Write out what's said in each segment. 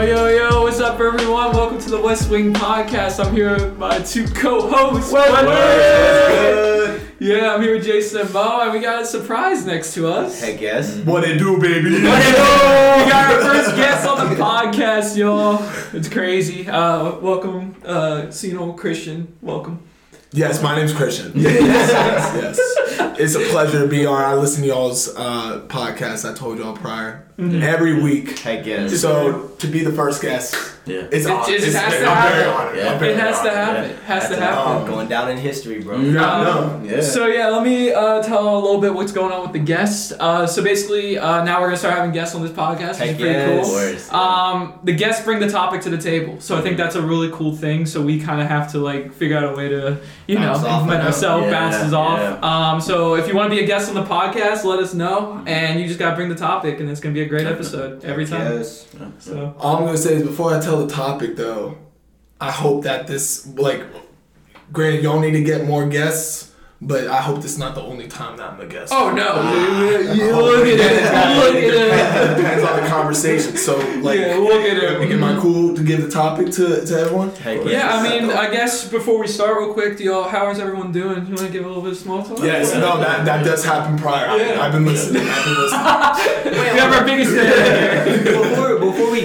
Yo, yo, yo, what's up, everyone? Welcome to the West Wing Podcast. I'm here with my two co hosts. Yeah, I'm here with Jason and Mo, and we got a surprise next to us. Heck yes. What it do, baby? we got our first guest on the podcast, y'all. It's crazy. Uh, welcome, uh, Sino Christian. Welcome. Yes, my name's Christian. yes, yes, yes. It's a pleasure to be on. I listen to y'all's uh, podcast. I told y'all prior every week. Heck yes. So to be the first guest, Yeah. it's It hon- just it's- has to happen. Yeah. It has to happen. Yeah. It has to happen. going down in history, bro. Yeah, Um, no. Yeah. So yeah, let me uh, tell a little bit what's going on with the guests. Uh, so basically, uh, now we're gonna start having guests on this podcast, which is Heck pretty yes. cool. Worse. Um, the guests bring the topic to the table, so I think that's a really cool thing. So we kind of have to like figure out a way to, you know, Bounce off implement ourselves, Yeah, bounces off. Um, so if you want to be a guest on the podcast, let us know, and you just gotta bring the topic, and it's gonna be a great episode every time. Yes. So All I'm gonna say is before I tell the topic, though, I hope that this like, granted, y'all need to get more guests, but I hope this is not the only time that I'm a guest. oh no, you look at it, look at It it. depends on the conversation. So like, Yeah, look at it. am I cool to give the topic to, to everyone? Heck. Yeah, I mean, I guess before we start, real quick, do y'all, how is everyone doing? You want to give a little bit of small talk? Yes, no, that, that does happen prior. Yeah. I, I've been listening. I've been listening. We have our biggest fan before, before we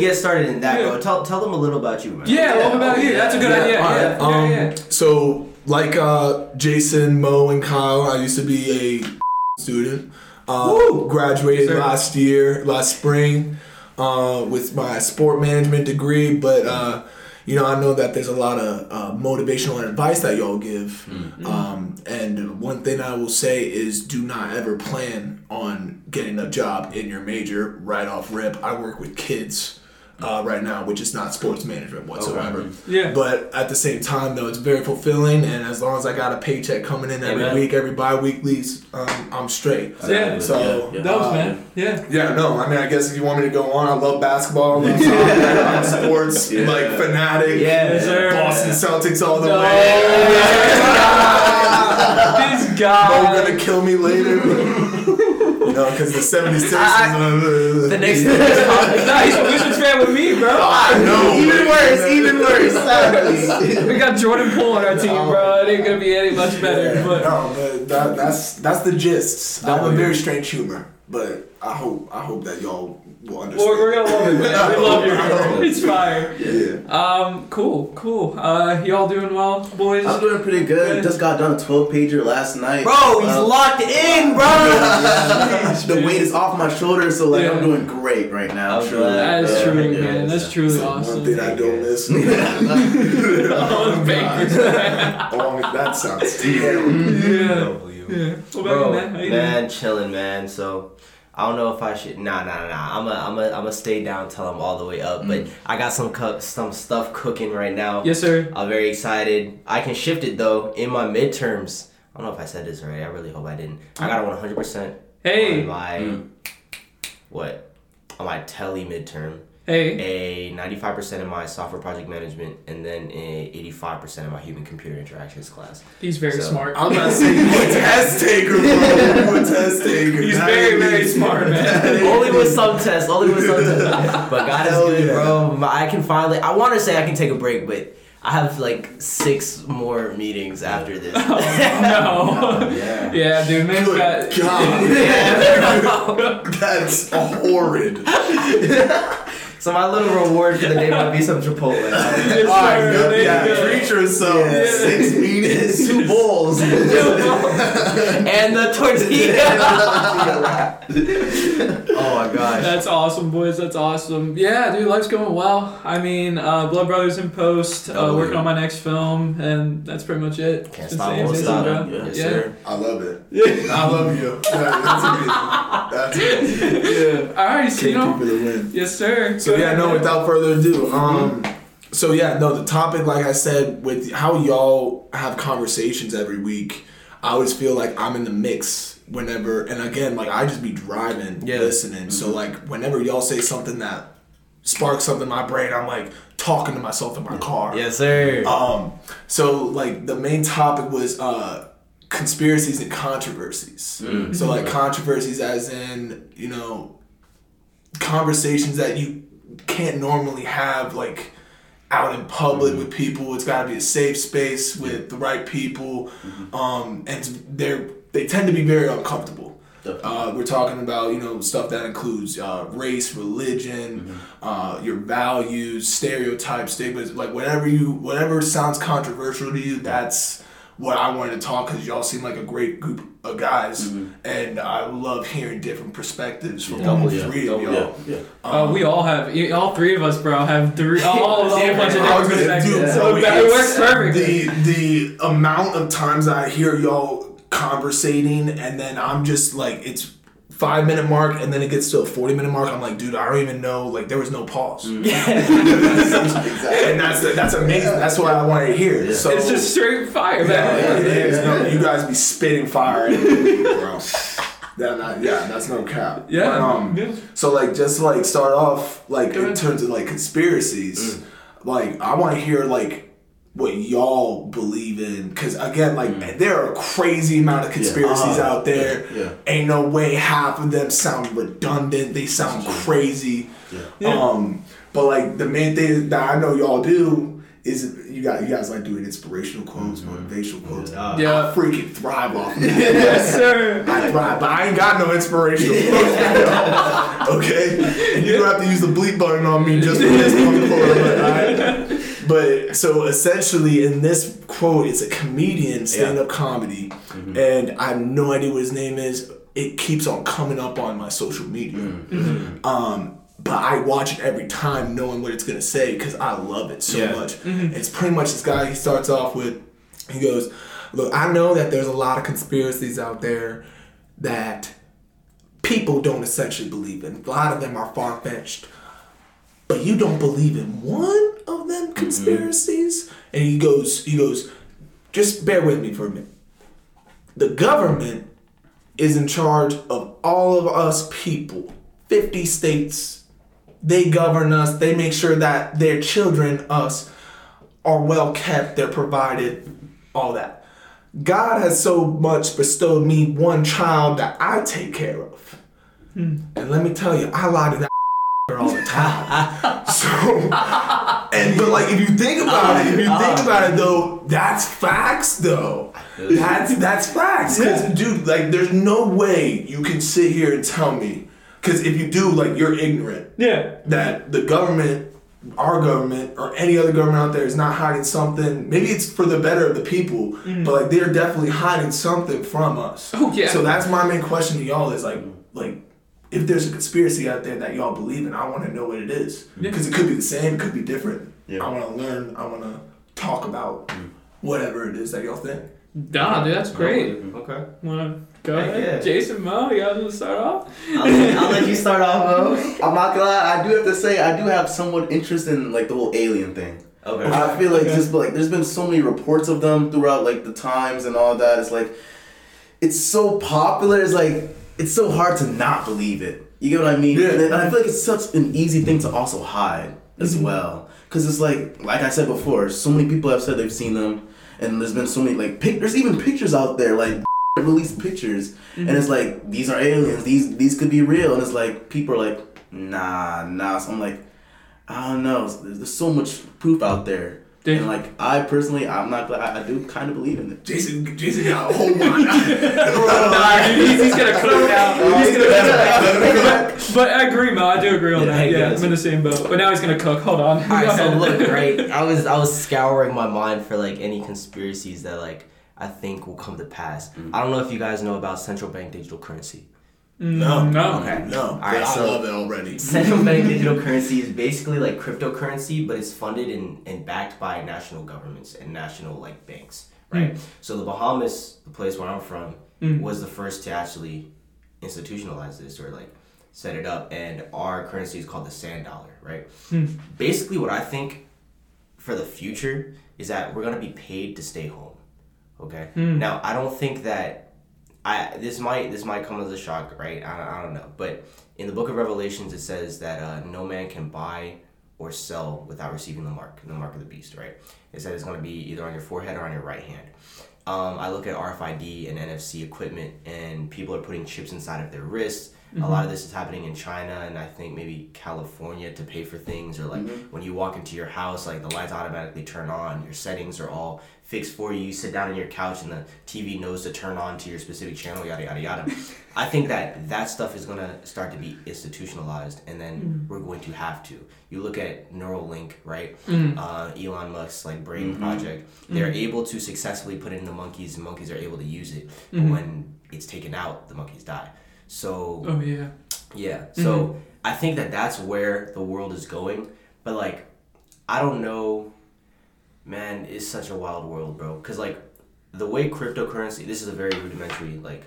get started in that, Yeah. bro, tell, tell them a little about you, man. Yeah, a little about you. That's a good Yeah, idea. alright. Yeah, Um, yeah, yeah. So, like uh, Jason, Mo, and Kyle, I used to be a student. Uh, graduated Sir. last year, last spring, uh, with my sport management degree. But uh, you know, I know that there's a lot of uh, motivational advice that y'all give. Um, and one thing I will say is, do not ever plan on getting a job in your major right off rip. I work with kids. Uh, right now, which is not sports management whatsoever. Yeah. But at the same time, though, it's very fulfilling, and as long as I got a paycheck coming in every Amen. week, every bi-weeklies, um, I'm straight. Yeah. So, Yeah, yeah. That was uh, man. Yeah. Yeah, no, I mean, I guess if you want me to go on, I love basketball, I love soccer, I'm sports, Yeah. like, fanatic. Yeah. Yes, sir. Boston Celtics all the No. way. this Mo guy. gonna kill me later. no, because the 76ers. I- uh, The next Nah, he's a Wizards fan with me, bro. I know. even worse, even worse. Sadly. We got Jordan Poole on our team, bro. It ain't gonna be any much better. But No, but that, that's that's the gist. I have a W. very strange humor, but I hope I hope that y'all will understand. we're, we're gonna love it, man. We love your humor. It's fire. Yeah. Um, cool, cool. Uh, y'all doing well, boys? I'm doing pretty good. Good. Just got done a 12 pager last night. Bro, he's Uh, locked in, bro. the weight is off my shoulders, so like Yeah. I'm doing great right now. I'm truly. That is Yeah, true, yeah. man. That's truly One awesome. thing I don't miss. Oh, bakers. oh, that sounds terrible. yeah. Yeah. What about Bro, you, man? How man, chilling, man. So I don't know if I should. Nah, nah, nah. I'm a, I'm a, I'm gonna stay down till I'm all the way up. But mm. I got some cu- some stuff cooking right now. Yes, sir. I'm very excited. I can shift it though in my midterms. I don't know if I said this right. I really hope I didn't. I got a 100 percent Hey. on my mm. what on my tele midterm. Hey. A 95% in my software project management, and then a 85% in my human computer interactions class. He's very So- smart. I'm not saying you a test taker, bro. You a test taker. He's That very, very smart, man. only with some tests. Only with some tests. But God is Hell good, yeah. bro. My- I can finally. I want to say I can take a break, but I have like six more meetings after this. Oh, no. Yeah. Yeah, dude, man's got. Good God. That's horrid. So my little reward for the day might be some Chipotle. Yes, All right, sir. good. There yeah, treat yourself. Yeah. Six meetings. Two bowls. and the tortilla. oh my gosh. That's awesome, boys. That's awesome. Yeah, dude, life's going well. I mean, uh, Blood Brothers in post, uh, Oh, working yeah. on my next film, and that's pretty much it. Can't It's stop, won't stop. bro. Yes, Yeah. sir. I love it. Yeah. I love you. That's amazing. That's amazing. yeah. All right, so you know. people to win. Yes, sir. So Yeah, no. Without further ado, um, so yeah, no. The topic, like I said, with how y'all have conversations every week, I always feel like I'm in the mix whenever, and again, like I just be driving, Yeah. listening. So like whenever y'all say something that sparks something in my brain, I'm like talking to myself in my car. Yes, sir. Um, so like the main topic was uh conspiracies and controversies. Mm. So like controversies as in, you know, conversations that you can't normally have like out in public with people. It's got to be a safe space with the right people, um, and they're they tend to be very uncomfortable. Uh, we're talking about you know stuff that includes uh, race, religion, uh, your values, stereotypes, stigmas, like whatever you whatever sounds controversial to you. That's what I wanted to talk because y'all seem like a great group of guys, and I love hearing different perspectives from all Yeah. three of y'all. Yeah. Uh, we all have, all three of us, bro, have three, all, a bunch of different gonna do- perspectives. so So it works perfectly. The the amount of times I hear y'all conversating and then I'm just like it's five minute mark and then it gets to a forty minute mark. I'm like, dude, I don't even know. Like there was no pause, and that's that's amazing. That's what I wanted to hear. So It's just straight fire, yeah, man. it is. No, you guys be spitting fire, at me, bro. That not, yeah, that's no cap. Yeah. But, um, Yeah. so like just like start off like Go in ahead. terms of like conspiracies, like I want to hear like what y'all believe in because again like there are a crazy amount of conspiracies Uh, out there. yeah, yeah. Ain't no way half of them sound redundant. They sound crazy. Yeah. Um, but like the main thing that I know y'all do is you got you guys like doing inspirational quotes, motivational quotes. Yeah. Yeah. I freaking thrive off. of that. Yes, sir. I thrive, but I ain't got no inspirational quotes. okay, and you don't have to use the bleep button on me just for this one quote. But, so essentially, in this quote, it's a comedian stand-up comedy, mm-hmm. and I have no idea what his name is. It keeps on coming up on my social media. Mm-hmm. Mm-hmm. Um, but I watch it every time, knowing what it's gonna say because I love it so Yeah. much. It's pretty much this guy. He starts off with, he goes, "Look, I know that there's a lot of conspiracies out there that people don't essentially believe in. A lot of them are far fetched, but you don't believe in one of them mm-hmm. conspiracies." And he goes, he goes, "Just bear with me for a minute. The government is in charge of all of us people, 50 states." they govern us. They make sure that their children us are well kept. They're provided all that. God has so much bestowed me one child that i take care of. Hmm. And let me tell you i lied to that all the time so and but like if you think about it if you uh-huh. think about it though that's facts though that's that's facts because dude like there's no way you can sit here and tell me because if you do like you're ignorant Yeah. that the government, our government, or any other government out there is not hiding something. Maybe it's for the better of the people, mm-hmm. but like they're definitely hiding something from us. Oh, yeah. So that's my main question to y'all is like, like. If there's a conspiracy out there that y'all believe in, I want to know what it is because it could be the same, it could be different. Yeah. I want to learn. I want to talk about mm. whatever it is that y'all think. Nah, dude, that's great. Okay. Wanna go Heck ahead? yeah. Jason Mo, you guys wanna start off? I'll, let- I'll let you start off, Mo. I'm not gonna lie, I do have to say I do have somewhat interest in like the whole alien thing. Okay. I feel like Okay. just like there's been so many reports of them throughout like the times and all that. It's like it's so popular. It's like it's so hard to not believe it. You get what I mean? Yeah. And I feel like it's such an easy thing to also hide as mm-hmm. well. Cause it's like like I said before, so many people have said they've seen them, and there's been so many like pic- there's even pictures out there like released pictures, and mm-hmm. it's like these are aliens. These these could be real, and it's like people are like nah nah. So I'm like I don't know. There's so much proof out there. Dude. And like I personally, I'm not. I, I do kind of believe in it. Jason, Jason got a whole lot. nah, dude, he's, he's gonna cook now. He's gonna cook. But I agree, Mo. I do agree on Yeah, that. Yeah. I'm in the same boat. But now he's gonna cook. Hold on. All right, Go so look, right? I was I was scouring my mind for like any conspiracies that like I think will come to pass. Mm. I don't know if you guys know about central bank digital currency. Mm, no, No. Okay. no. All right, I so- love it already. Central bank digital currency is basically like cryptocurrency, but it's funded and, and backed by national governments and national like banks, right? Mm. So the Bahamas, the place where I'm from, mm. was the first to actually institutionalize this or like set it up, and our currency is called the sand dollar, right? Basically, what I think for the future is that we're gonna be paid to stay home. Okay. Now I don't think that I this might this might come as a shock, right? I, I don't know, but in the Book of Revelations it says that uh, no man can buy or sell without receiving the mark, the mark of the beast, right? It said it's gonna be either on your forehead or on your right hand. Um, I look at RFID and NFC equipment, and people are putting chips inside of their wrists. A lot of mm-hmm. this is happening in China and I think maybe California to pay for things or like mm-hmm. when you walk into your house, like the lights automatically turn on. Your settings are all fixed for you. You sit down on your couch and the TV knows to turn on to your specific channel. Yada yada yada. I think that that stuff is gonna start to be institutionalized, and then mm-hmm. we're going to have to. You look at Neuralink, right? Uh, Elon Musk's like brain project. They're able to successfully put it the monkeys, and monkeys are able to use it. But when it's taken out, the monkeys die. So Oh yeah. yeah. Mm-hmm. So I think that that's where the world is going. But like, I don't know. Man, it's such a wild world, bro. Cause like, the way cryptocurrency. This is a very rudimentary, like,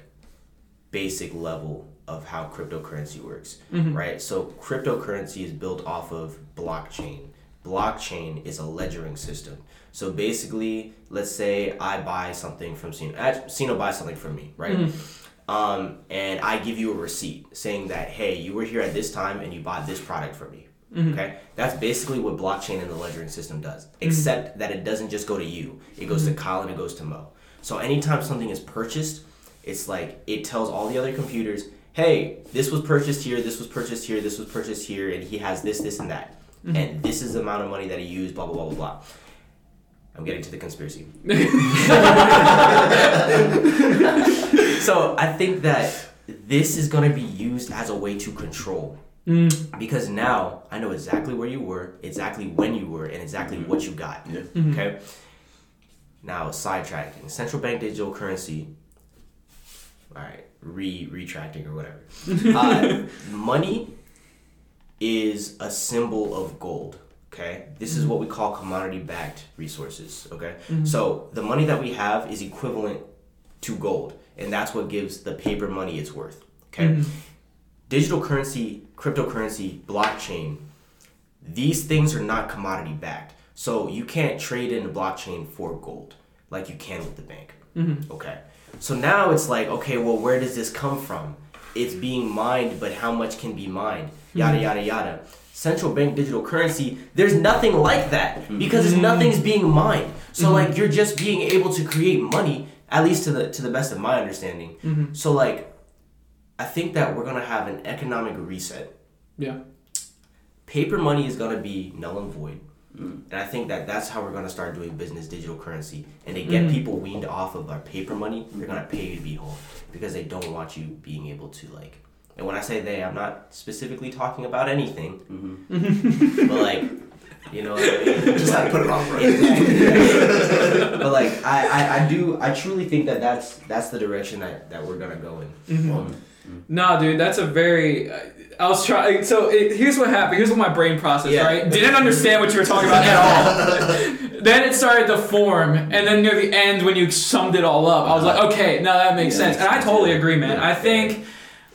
basic level of how cryptocurrency works, mm-hmm. right? So cryptocurrency is built off of blockchain. Blockchain is a ledgering system. So basically, let's say I buy something from Sino. Sino buys something from me, right? Mm-hmm. Um, and I give you a receipt saying that, hey, you were here at this time and you bought this product from me. Mm-hmm. Okay, that's basically what blockchain and the ledgering system does, mm-hmm. except that it doesn't just go to you. It goes to mm-hmm. Kyle and it goes to Mo. So anytime something is purchased, it's like it tells all the other computers, hey, this was purchased here, this was purchased here, this was purchased here, and he has this, this, and that. And this is the amount of money that he used, blah, blah, blah, blah, blah. I'm getting to the conspiracy. so I think that this is going to be used as a way to control. Mm. Because now I know exactly where you were, exactly when you were, and exactly mm-hmm. what you got. Yeah. Mm-hmm. Okay? Now, sidetracking. Central bank digital currency. All right, re retracting or whatever. uh, money is a symbol of gold. Okay, this is mm-hmm. what we call commodity backed resources. Okay, so the money that we have is equivalent to gold, and that's what gives the paper money its worth. Okay, mm-hmm. digital currency, cryptocurrency, blockchain, these things are not commodity backed. So you can't trade in the blockchain for gold like you can with the bank. Mm-hmm. Okay. So now it's like, okay, well, where does this come from? It's being mined, but how much can be mined? Mm-hmm. Yada, yada, yada. Central bank digital currency, there's nothing like that because nothing's being mined. So like you're just being able to create money, at least to the to the best of my understanding. Mm-hmm. So like I think that we're gonna have an economic reset Yeah. paper money is going to be null and void. Mm. And I think that that's how we're going to start doing business digital currency. And to get mm. people weaned off of our paper money, they're going to pay you to be whole because they don't want you being able to, like, and when I say they, I'm not specifically talking about anything, mm-hmm. Mm-hmm. but like, you know, what I mean? Just had to put it on right. but like, I, I, I do, I truly think that that's that's the direction that, that we're gonna go in. Um, Nah, dude, that's a very. Uh, I was trying. So it, here's what happened. Here's what my brain processed. Yeah. Right, didn't understand what you were talking about at all. then it started to form, and then near the end, when you summed it all up, I was like, okay, now that makes Yeah, sense. And I totally agree, man. Yeah. I think.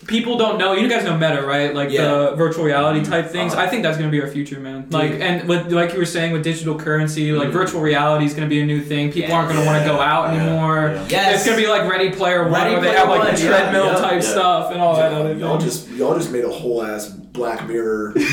People don't know. You guys know Meta, right? Like Yeah. the virtual reality type things. Uh-huh. I think that's gonna be our future, man. Like and with like you were saying with digital currency, like virtual reality is gonna be a new thing. People aren't gonna want to go out Yeah. anymore. Yeah. Yes. It's gonna be like Ready Player One, Ready where they Player have like One, the treadmill yeah, type yeah. stuff and all that other Y'all just y'all just made a whole ass Black Mirror. there,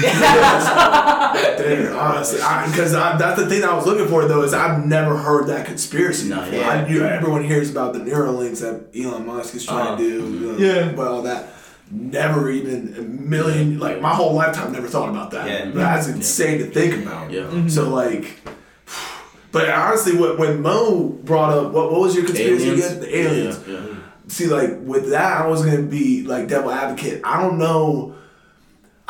uh, honestly, because that's the thing I was looking for though is I've never heard that conspiracy. No, yeah. I, you, everyone hears about the Neuralinks that Elon Musk is trying Uh-huh. to uh, do. Mm-hmm. you know, Yeah. but all that. Never even a million like my whole lifetime never thought about that. Yeah. That's insane to think about. Yeah. Mm-hmm. So like. But honestly, when, when Mo brought up what, what was your conspiracy Aliens. again? The aliens Yeah, yeah. see like with that i was gonna be like devil advocate i don't know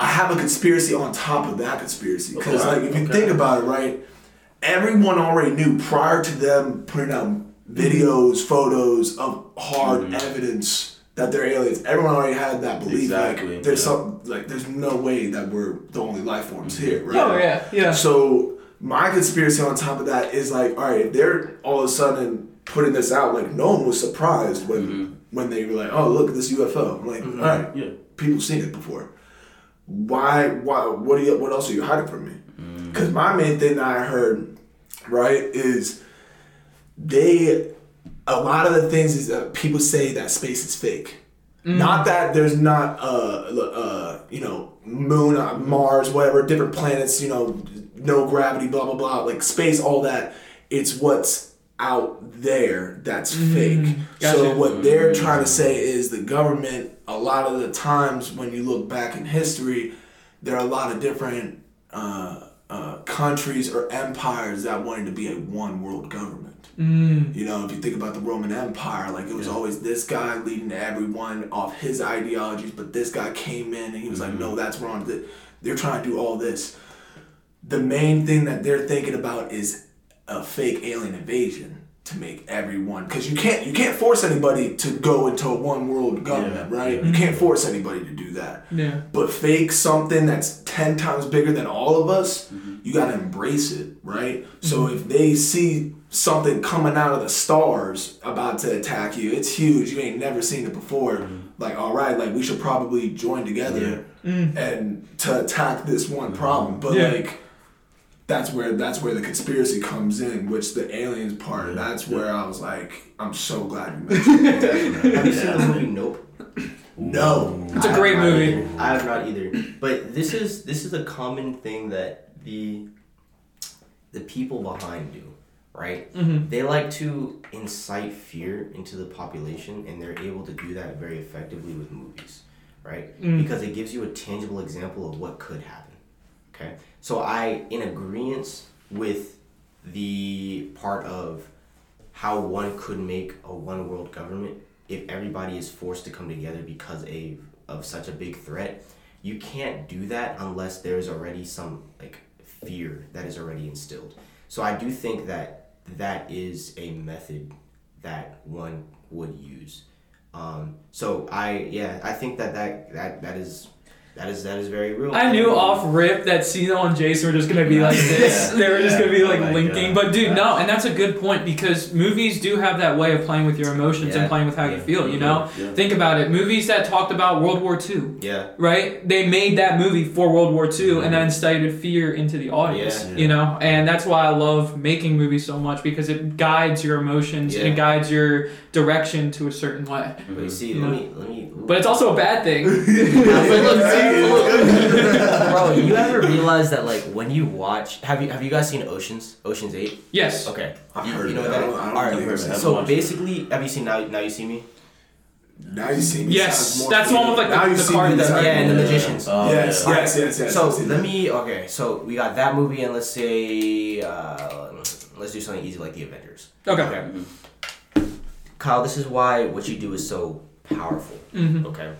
i have a conspiracy on top of that conspiracy because Okay, like if you okay. think about it right everyone already knew prior to them putting out videos photos of hard Mm-hmm. evidence that they're aliens everyone already had that belief Exactly, like there's yeah. some like there's no way that we're the only life forms here right Oh yeah, yeah. so my conspiracy on top of that is like, all right, if they're all of a sudden putting this out, like no one was surprised when Mm-hmm. when they were like, oh look at this UFO. I'm like, all right, Yeah. people seen it before. Why? Why? What do you? What else are you hiding from me? Because my main thing that I heard, right, is they. A lot of the things is that people say that space is fake. Not that there's not uh, uh you know moon, uh, Mars, whatever, different planets, you know, no gravity, blah blah blah, like space, all that. It's what's out there that's fake. gotcha. So what they're trying to say is the government. A lot of the times when you look back in history, there are a lot of different uh, uh, countries or empires that wanted to be a one world government. You know, if you think about the Roman Empire, like it was always this guy leading everyone off his ideologies, but this guy came in and he was like, no, that's wrong. They're trying to do all this. The main thing that they're thinking about is a fake alien invasion to make everyone because you can't you can't force anybody to go into a one world government, Yeah, right? yeah. You mm-hmm. can't force anybody to do that. Yeah. But fake something that's 10 times bigger than all of us, mm-hmm. you got to embrace it, right? So mm-hmm. if they see something coming out of the stars about to attack you, it's huge. You ain't never seen it before. Like, all right, like we should probably join together mm. and to attack this one problem. But Yeah. like that's where that's where the conspiracy comes in, which the aliens part. That's where I was like, I'm so glad you mentioned it. Have you seen the movie Nope? No. It's a great have movie. either. I have not either. But this is this is a common thing that the the people behind do, right? Mm-hmm. They like to incite fear into the population, and they're able to do that very effectively with movies, right? Mm. Because it gives you a tangible example of what could happen. Okay, so I in agreement with the part of how one could make a one world government if everybody is forced to come together because a, of such a big threat you can't do that unless there's already some like fear that is already instilled. So i do think that that is a method that one would use. Um, so i yeah i think that that that, that is that is that is very real I knew off rip that Cena and Jason were just gonna be like this. Yeah. They were just gonna be like Oh linking. God. But dude, Yeah. no, and that's a good point because movies do have that way of playing with your emotions Yeah. and playing with how you feel. You mm-hmm. know, Yeah. think about it. Movies that talked about World War II, yeah right? They made that movie for World War II and then mm-hmm. incited fear into the audience. Yeah. You know, and that's why I love making movies so much because it guides your emotions and it guides your direction to a certain way. but you see mm-hmm. let me let me But it's also a bad thing. Bro, you ever realize that like when you watch have you have you guys seen Oceans? Oceans Eight? yes. Okay. I've you, heard you know of that I don't- I don't Alright, think I've heard of it. So watched it. basically have you seen now now you see me? Now you see me. Yes, more that's the one with, like, Now the- you the card me Yeah, and the more- magicians. Oh, yes, yeah. yes, yes, yes. So I've let me okay, so we got that movie and let's say uh, let's do something easy like the Avengers. Okay. Kyle, this is why what you do is so powerful. Mhm. Okay.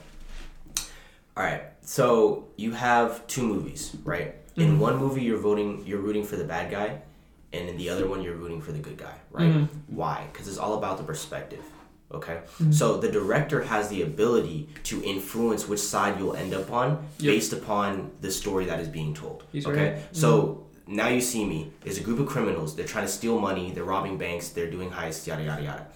All right. So you have two movies, right? Mm-hmm. In one movie, you're voting, you're rooting for the bad guy, and in the other one, you're rooting for the good guy, right? Mhm. Why? Because it's all about the perspective. Okay. Mm-hmm. So the director has the ability to influence which side you'll end up on Yep. based upon the story that is being told. He's okay. right. Mm-hmm. So now you see me. There's a group of criminals. They're trying to steal money. They're robbing banks. They're doing heists. Yada yada yada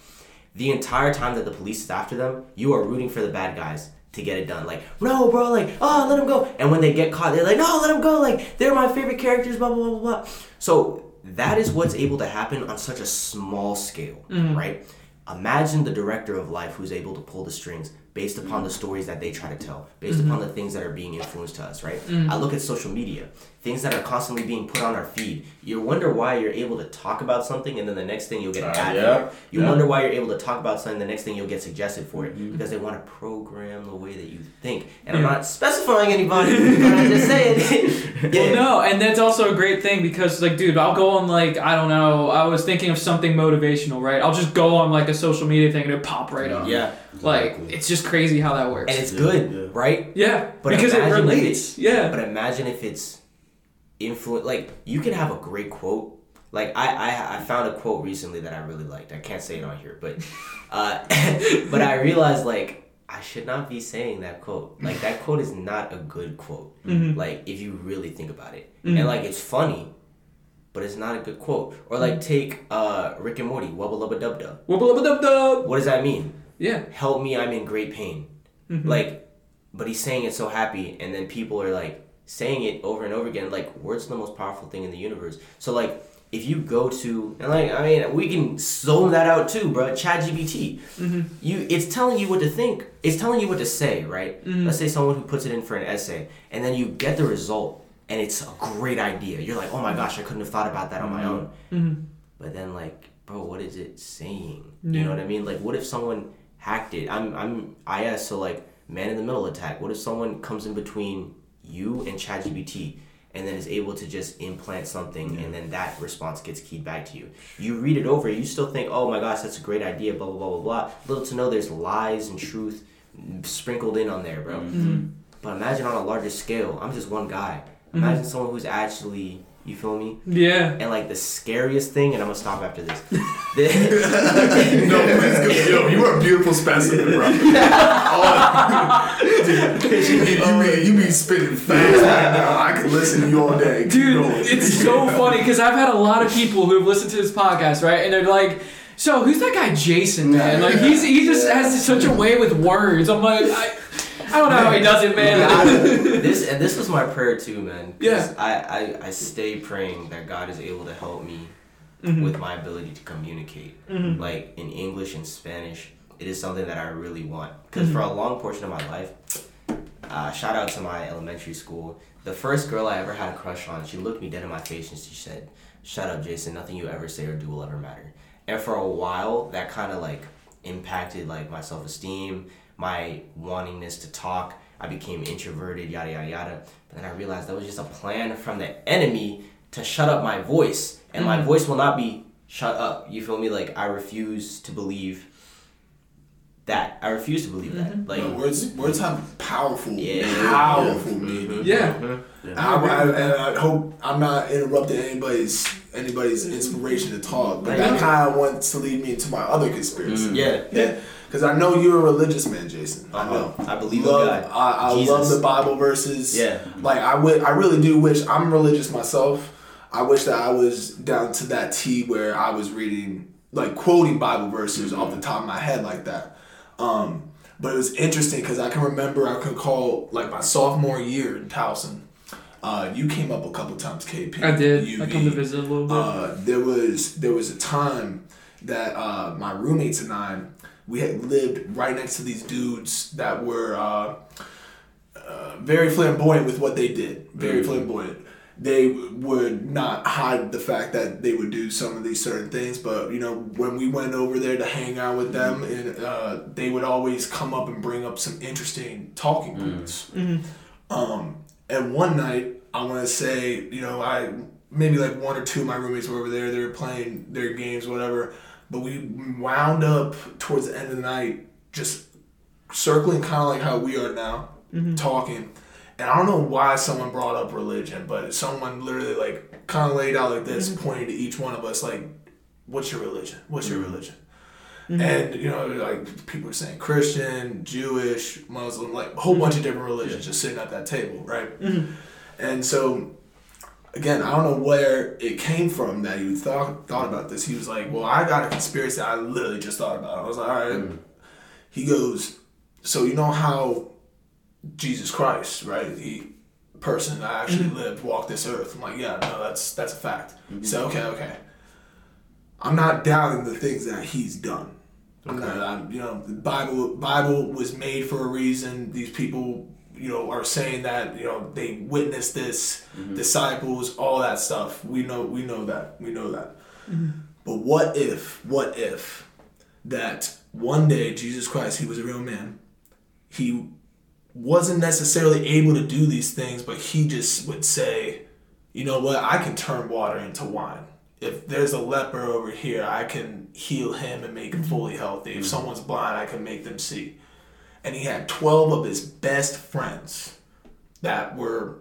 the entire time that the police is after them, you are rooting for the bad guys to get it done. Like, no, bro, like, oh, let them go. And when they get caught, they're like, no, let them go. Like, they're my favorite characters, blah, blah, blah, blah, blah. So that is what's able to happen on such a small scale, mm-hmm. right? Imagine the director of life who's able to pull the strings based upon the stories that they try to tell, based mm-hmm. upon the things that are being influenced to us, right? Mm. I look at social media, things that are constantly being put on our feed. You wonder why you're able to talk about something and then the next thing you'll get an Uh, ad yeah. You yeah. wonder why you're able to talk about something the next thing you'll get suggested for Mm-hmm. it because they want to program the way that you think. And Yeah. I'm not specifying anybody, but I'm just saying. Well, no, and that's also a great thing because, like, dude, I'll go on like I don't know. I was thinking of something motivational, right? I'll just go on like a social media thing and it pop right up. Yeah, Like it's just crazy how that works. and it's Yeah, good, yeah. right? yeah, But because it if relates. Yeah. But imagine if it's influence. Like you can have a great quote. Like I, I, I found a quote recently that I really liked. I can't say it on here, but, uh, but I realized like I should not be saying that quote. Like that quote is not a good quote. Mhm. Like if you really think about it, Mhm. and like it's funny, but it's not a good quote. Or like take uh Rick and Morty, wubba lubba dub dub. Wubba lubba dub dub. What does that mean? Yeah. Help me, I'm in great pain. Mhm. Like, but he's saying it so happy, and then people are like saying it over and over again. Like, words are the most powerful thing in the universe. So like, if you go to and like, I mean, we can zone that out too, bro. ChatGPT, Mm-hmm. you, it's telling you what to think. It's telling you what to say, right? Mhm. Let's say someone who puts it in for an essay, and then you get the result, and it's a great idea. You're like, oh my gosh, I couldn't have thought about that on my own. Mm-hmm. But then like bro, what is it saying? You know what I mean? Like, what if someone hacked it? I'm I'm IS, so like man in the middle attack. What if someone comes in between you and ChatGPT? And then is able to just implant something, and then that response gets keyed back to you. You read it over, you still think, "Oh my gosh, that's a great idea." Blah blah blah blah blah. Little to know, there's lies and truth sprinkled in on there, bro. Mm-hmm. But imagine on a larger scale, I'm just one guy. Mm-hmm. Imagine someone who's actually, you feel me? Yeah. And like the scariest thing, and I'm gonna stop after this. no, please go. Yo, you are a beautiful specimen, bro. Oh, dude, you, be, you, be, you be spitting fast right now. I could listen to you all day. Dude, going. it's so funny because I've had a lot of people who have listened to this podcast, right? And they're like, "So who's that guy, Jason? Man, like he's he just has such a way with words." I'm like, I, I don't know how he does it, man. God, this and this was my prayer too, man. Yeah. I, I I stay praying that God is able to help me Mm-hmm. with my ability to communicate, like in English and Spanish. It is something that I really want because for a Mm-hmm. long portion of my life, uh, shout out to my elementary school. The first girl I ever had a crush on, she looked me dead in my face and she said, "Shut up, Jason. Nothing you ever say or do will ever matter." And for a while, that kind of like impacted like my self esteem, my wantingness to talk. I became introverted, yada yada yada. But then I realized that was just a plan from the enemy to shut up my voice, and my mm. voice will not be shut up. You feel me? Like I refuse to believe that. I refuse to believe that. Mm-hmm. Like Yo, words, words have powerful, Yeah. powerful meaning. yeah. And I, I, and I hope I'm not interrupting anybody's anybody's inspiration to talk, but that kind of wants to lead me into my other conspiracy. yeah. Yeah, because I know you're a religious man, Jason. I know. Uh-huh. I believe in God. I, I Jesus. love the Bible verses. Yeah. Like I would, I really do wish I'm religious myself. I wish that I was down to that T where I was reading, like quoting Bible verses off the top of my head like that. Um, but it was interesting because I can remember I could call like my sophomore year in Towson. Uh, you came up a couple times, KP. I did. I UV. come to visit a little bit. Uh, there was there was a time that uh, my roommates and I we had lived right next to these dudes that were uh, uh, very flamboyant with what they did. Very flamboyant. They would not hide the fact that they would do some of these certain things, but you know when we went over there to hang out with them, and uh, they would always come up and bring up some interesting talking points. Um, and one night, I want to say, you know, I maybe like one or two of my roommates were over there. They were playing their games, whatever. But we wound up towards the end of the night, just circling, kind of like how we are now, mm-hmm. talking. And I don't know why someone brought up religion, but someone literally like kind of laid out like this, mm-hmm. pointing to each one of us, like, "What's your religion? What's your mm-hmm. religion?" And you know, like people were saying Christian, Jewish, Muslim, like a whole bunch of different religions just sitting at that table, right? And so, again, I don't know where it came from that he thought thought about this. He was like, "Well, I got a conspiracy. I literally just thought about." it. I was like, "All right." Mm-hmm. He goes, "So you know how Jesus Christ, right? He person that actually mm-hmm. lived, walked this earth." I'm like, "Yeah, no, that's that's a fact." Mm-hmm. He said, "Okay, okay." I'm not doubting the things that he's done. I'm not- I'm- you know, the Bible Bible was made for a reason. These people, you know, are saying that you know they witnessed this, mm-hmm. disciples, all that stuff. We know, we know that, we know that. Mm-hmm. But what if, what if, that one day Jesus Christ, he was a real man. He wasn't necessarily able to do these things, but he just would say, you know what, I can turn water into wine. If there's a leper over here, I can heal him and make him mm-hmm. fully healthy. If someone's blind, I can make them see. And he had 12 of his best friends that were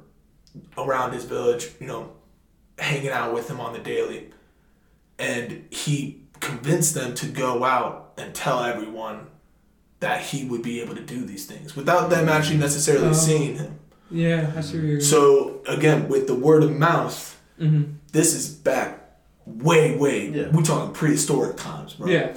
around his village, you know, hanging out with him on the daily. And he convinced them to go out and tell everyone that he would be able to do these things without them actually necessarily Oh. seeing him. yeah, I see you're So again, with the word of mouth, Mhm. this is back way, way. Yeah. We're talking prehistoric times, bro. Yeah.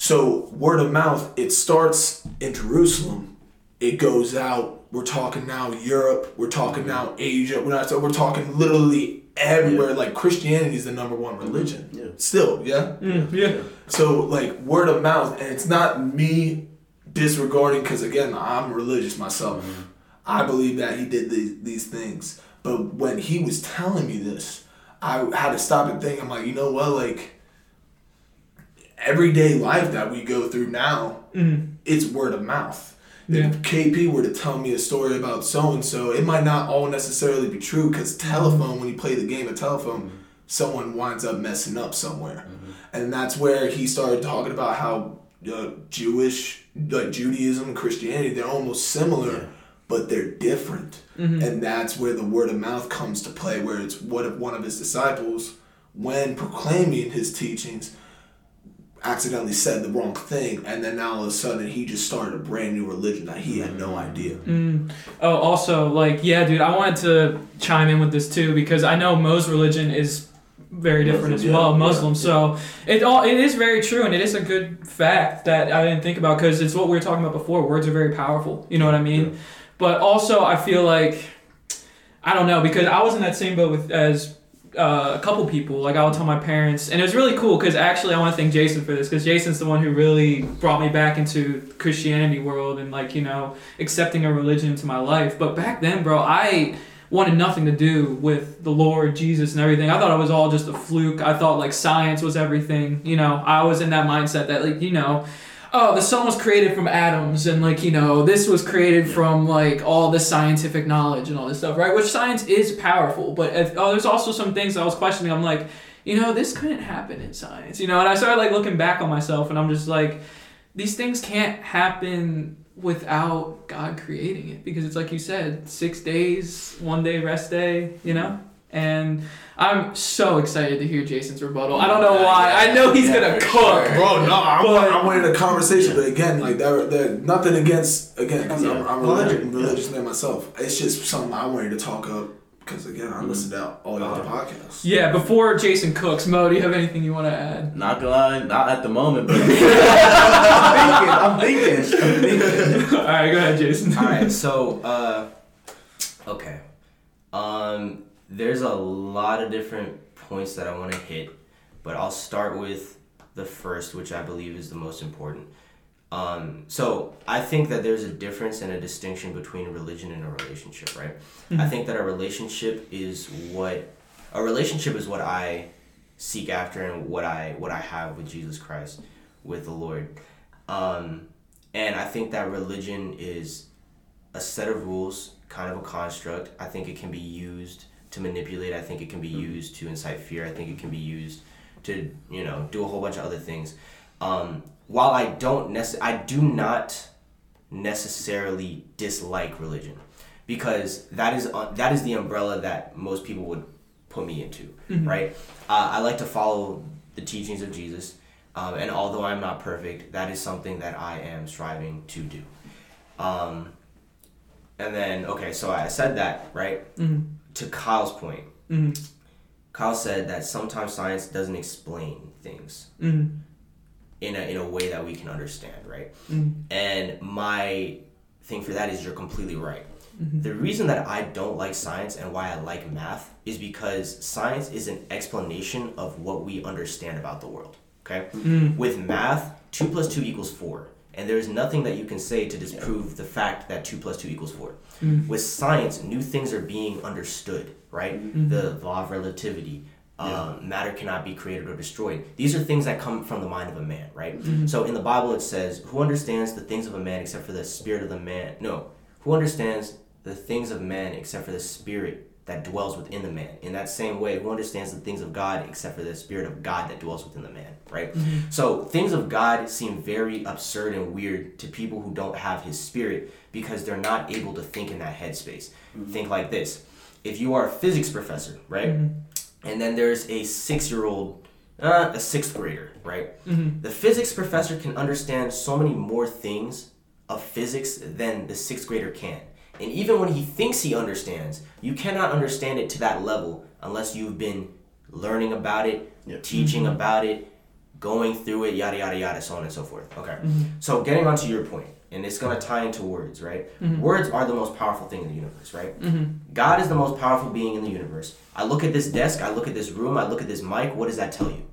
So word of mouth, it starts in Jerusalem. It goes out. We're talking now Europe. We're talking mm-hmm. now Asia. We're not. So we're talking literally everywhere. Like Christianity is the number one mm-hmm. religion. Yeah. Still, yeah. Mm, yeah. So like word of mouth, and it's not me disregarding because again I'm religious myself. Mm-hmm. I believe that he did these, these things, but when he was telling me this, I had to stop and think. I'm like, you know what, like everyday life that we go through now, mm-hmm. it's word of mouth. Yeah. If KP were to tell me a story about so and so, it might not all necessarily be true because mm-hmm. telephone, when you play the game of telephone, mm-hmm. someone winds up messing up somewhere. And that's where he started talking about how uh, Jewish, like Judaism and Christianity, they're almost similar, but they're different. And that's where the word of mouth comes to play, where it's what if one of his disciples, when proclaiming his teachings, accidentally said the wrong thing, and then now all of a sudden he just started a brand new religion that he had no mm. idea. Mm. Oh, also, like, yeah, dude, I wanted to chime in with this too because I know Mo's religion is very different as well, yeah, Muslim. yeah. So it all it is very true, and it is a good fact that I didn't think about because it's what we were talking about before. Words are very powerful. You know what I mean? But also, I feel like I don't know because I was in that same boat with as uh, a couple people. Like I would tell my parents, and it was really cool because actually I want to thank Jason for this because Jason's the one who really brought me back into Christianity world and like you know accepting a religion into my life. But back then, bro, I wanted nothing to do with the Lord, Jesus, and everything. I thought it was all just a fluke. I thought like science was everything. You know, I was in that mindset that like you know oh, the sun was created from atoms, and like you know, this was created from like all this scientific knowledge and all this stuff, right? Which science is powerful, but if, oh, there's also some things I was questioning. I'm like, you know, this couldn't happen in science, you know, and I started like looking back on myself, and I'm just like, these things can't happen without God creating it because it's like you said, six days, one day rest day, you know, and. I'm so excited to hear Jason's rebuttal. I don't know Yeah, why. yeah, I know he's yeah, gonna cook. sure. Bro, no, I, But- want, I wanted a conversation, but again, like there, there, nothing against again, because I'm, I'm religious, Yeah. religious man myself. It's just something I wanted to talk up because again, I listened to all y'all Uh-huh. podcasts. Yeah, before Jason cooks, Mo, do you have anything you want to add? Not gonna lie, not at the moment, but I'm thinking, I'm thinking, I'm thinking. All right, go ahead, Jason. All right, so uh, okay, um, there's a lot of different points that I want to hit, but I'll start with the first, which I believe is the most important. Um, so I think that there's a difference and a distinction between religion and a relationship, right? I think that a relationship is what a relationship is what I seek after and what I what I have with Jesus Christ, with the Lord. Um, and I think that religion is a set of rules, kind of a construct. I think it can be used to manipulate. I think it can be used to incite fear. I think it can be used to, you know, do a whole bunch of other things. Um, while I don't necess- I do not necessarily dislike religion because that is uh, that is the umbrella that most people would put me into, right? Uh, I like to follow the teachings of Jesus, um, and although I'm not perfect, that is something that I am striving to do. Um, and then okay, so I said that right to Kyle's point. Mm-hmm. Kyle said that sometimes science doesn't explain things mm-hmm. in a in a way that we can understand, right? Mm-hmm. And my thing for that is you're completely right. The reason that I don't like science and why I like math is because science is an explanation of what we understand about the world. Okay? With math, two plus two equals four. And there's nothing that you can say to disprove the fact that two plus two equals four. Mm-hmm. With science, new things are being understood, right? Mm-hmm. The law of relativity, um, matter cannot be created or destroyed. These are things that come from the mind of a man, right? Mm-hmm. So in the Bible it says, "Who understands the things of a man except for the spirit of the man?" No, who understands the things of man except for the spirit that dwells within the man? In that same way, who understands the things of God except for the spirit of God that dwells within the man, right? Mm-hmm. So things of God seem very absurd and weird to people who don't have His Spirit because they're not able to think in that headspace. Mm-hmm. Think like this: If you are a physics professor, right? Mm-hmm. and then there's a six-year-old, uh, a sixth grader, right? The physics professor can understand so many more things of physics than the sixth grader can. And even when he thinks he understands, you cannot understand it to that level unless you've been learning about it, teaching mm-hmm. about it, going through it, yada yada yada, so on and so forth. Okay. Mm-hmm. So getting onto your point, and it's gonna tie into words, right? Mm-hmm. Words are the most powerful thing in the universe, right? God is the most powerful being in the universe. I look at this desk, I look at this room, I look at this mic. What does that tell you?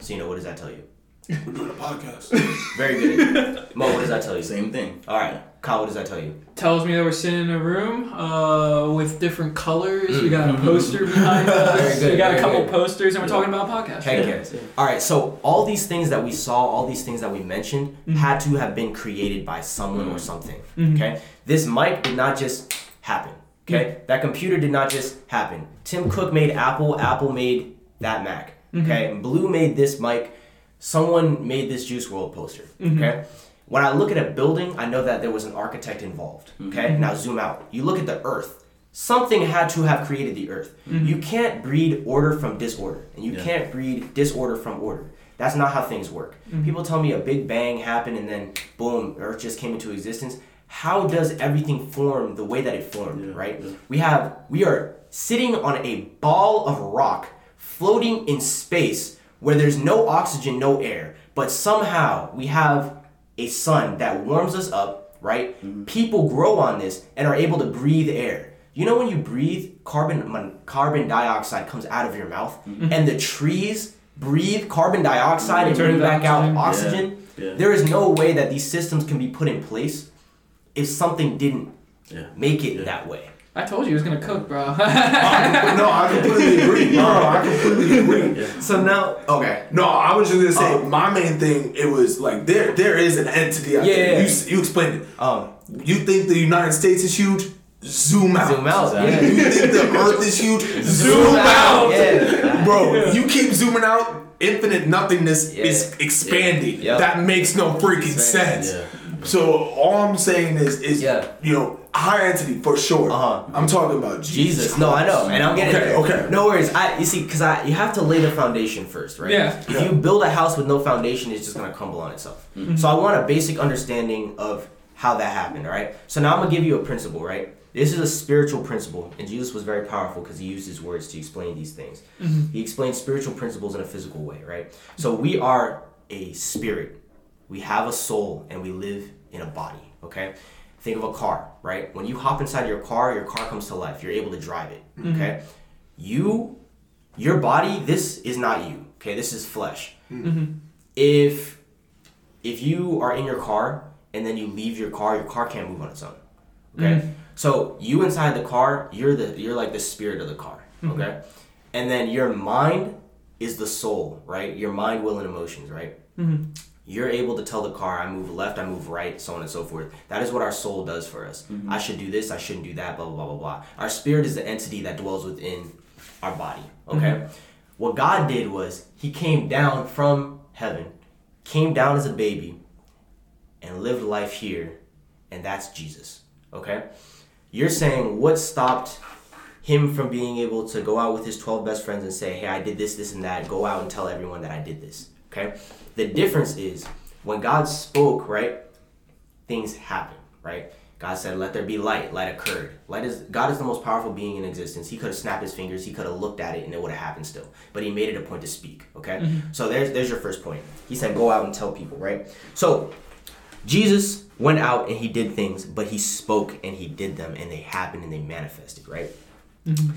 So you know, what does that tell you? We're doing a podcast. Very good. Mo, what does that tell you? Same thing. All right, Kyle, what does that tell you? Tells me that we're sitting in a room uh, with different colors. We got a poster behind us. Mm-hmm. Good, we got a couple good. posters, and we're talking about podcasts. Heck Yeah. yes. All right, so all these things that we saw, all these things that we mentioned, Mm-hmm. had to have been created by someone or something. Okay, this mic did not just happen. Okay, Mm-hmm. that computer did not just happen. Tim Cook made Apple. Apple made that Mac. Mm-hmm. Okay, Blue made this mic. Someone made this Juice WRLD poster. Mm-hmm. Okay. When I look at a building, I know that there was an architect involved. Okay. Mm-hmm. Now zoom out. You look at the Earth. Something had to have created the Earth. Mm-hmm. You can't breed order from disorder, and you Yeah. can't breed disorder from order. That's not how things work. Mm-hmm. People tell me a big bang happened and then boom, Earth just came into existence. How does everything form the way that it formed, Yeah, right? yeah. We have we are sitting on a ball of rock floating in space where there's no oxygen, no air, but somehow we have a sun that warms us up, right? Mm-hmm. People grow on this and are able to breathe air. You know when you breathe, carbon mon- carbon dioxide comes out of your mouth, Mm-hmm. and the trees breathe carbon dioxide and bring back out oxygen. Yeah, yeah. There is no way that these systems can be put in place if something didn't Yeah. make it that way. I told you he was gonna cook, bro. no, I completely agree. No, no, I completely agree. So now, okay, No, I was just gonna say Oh. my main thing. It was like there, there is an entity out Yeah, there. yeah. You, s- you explained it. um, You think the United States is huge? Zoom out. zoom out, Exactly. You think the Earth is huge? Zoom, Zoom out. out, yeah. Bro, you keep zooming out, infinite nothingness Yeah. is expanding. Yeah. Yep. That makes no freaking Expand. sense. Yeah. So all I'm saying is, is Yeah. you know, higher entity for sure. Uh-huh. I'm talking about Jesus. Jesus. No, I know, and I'm getting Okay, there. okay. No worries. I you see, cause I you have to lay the foundation first, right? Yeah. If you build a house with no foundation, it's just gonna crumble on itself. So I want a basic understanding of how that happened. All right. So now I'm gonna give you a principle, right? This is a spiritual principle, and Jesus was very powerful because he used his words to explain these things. He explained spiritual principles in a physical way, right? So we are a spirit. We have a soul, and we live in a body. Okay. Think of a car, right? When you hop inside your car, your car comes to life. You're able to drive it. Mm-hmm. Okay. You, your body, this is not you. Okay. This is flesh. Mm-hmm. If if you are in your car and then you leave your car, your car can't move on its own. Okay. Mm-hmm. So you inside the car, you're the you're like the spirit of the car. Okay. And then your mind is the soul, right? Your mind, will, and emotions, right? You're able to tell the car, I move left, I move right, so on and so forth. That is what our soul does for us. Mm-hmm. I should do this, I shouldn't do that, blah, blah, blah, blah, blah. Our spirit is the entity that dwells within our body, okay? Mm-hmm. What God did was, He came down from heaven, came down as a baby, and lived life here, and that's Jesus, okay? You're saying, what stopped him from being able to go out with his 12 best friends and say, hey, I did this, this, and that. Go out and tell everyone that I did this. Okay? The difference is when God spoke, right, things happen, right? God said, let there be light. Light occurred. Light is God is the most powerful being in existence. He could have snapped his fingers, he could have looked at it, and it would have happened still. But he made it a point to speak. Okay? Mm-hmm. So there's there's your first point. He said, go out and tell people, right? So Jesus went out and he did things, but he spoke and he did them and they happened and they manifested, right? Mm-hmm.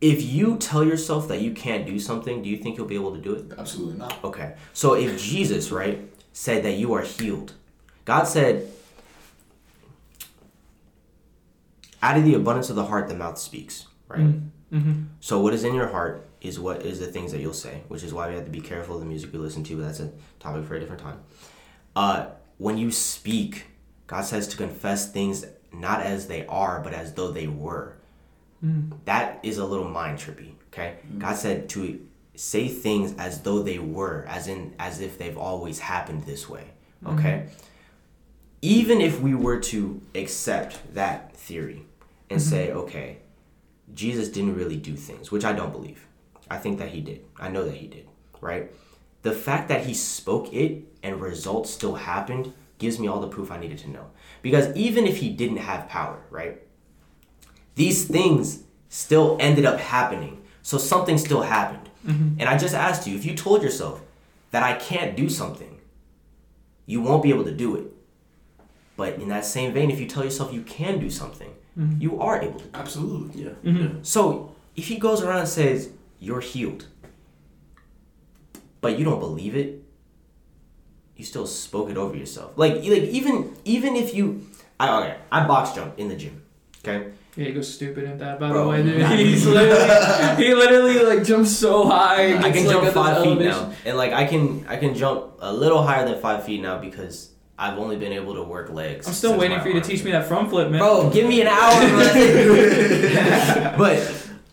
If you tell yourself that you can't do something, do you think you'll be able to do it? Absolutely not. Okay. So if Jesus, right, said that you are healed, God said, out of the abundance of the heart, the mouth speaks, right? So what is in your heart is what is the things that you'll say, which is why we have to be careful of the music we listen to, but that's a topic for a different time. Uh, when you speak, God says to confess things not as they are, but as though they were. Mm. That is a little mind trippy. Okay, mm. God said to say things as though they were, as in as if they've always happened this way. Mm-hmm. Okay, even if we were to accept that theory and mm-hmm. say, okay, Jesus didn't really do things, which I don't believe. I think that he did. I know that he did. Right. The fact that he spoke it and results still happened gives me all the proof I needed to know. Because even if he didn't have power, right? These things still ended up happening. So something still happened. Mm-hmm. And I just asked you if you told yourself that I can't do something, you won't be able to do it. But in that same vein, if you tell yourself you can do something, mm-hmm. you are able to do it. Absolutely. Yeah. Mm-hmm. yeah. So if he goes around and says, You're healed, but you don't believe it, you still spoke it over yourself. Like like even even if you I okay, I box jump in the gym. Okay? Yeah, he goes stupid at that. By Bro, the way, dude, he's literally he literally like jumps so high. I can like, jump five feet elevation. now. And like I can I can jump a little higher than five feet now because I've only been able to work legs. I'm still waiting for you to teach me that front flip, man. Bro, give me an hour. but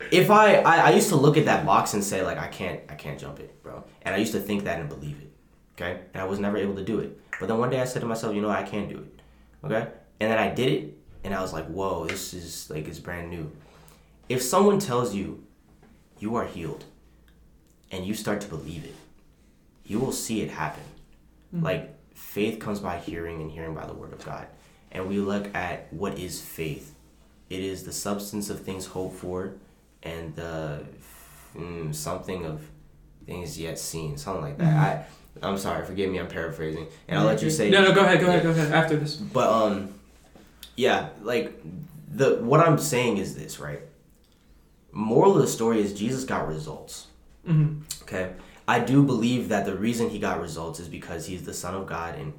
if I, I I used to look at that box and say like I can't I can't jump it, bro. And I used to think that and believe it. Okay? And I was never able to do it. But then one day I said to myself, you know I can do it. Okay? And then I did it and I was like, whoa, this is like it's brand new. If someone tells you you are healed and you start to believe it, you will see it happen. Like faith comes by hearing and hearing by the word of God. And we look at what is faith. It is the substance of things hoped for and the mm, something of things yet seen, something like that. I I'm sorry, forgive me, I'm paraphrasing. And I'll let you say No, no, go ahead, go ahead, go ahead. After this. but um, yeah, like the what I'm saying is this, right? Moral of the story is Jesus got results. hmm Okay, I do believe that the reason he got results is because he's the Son of God and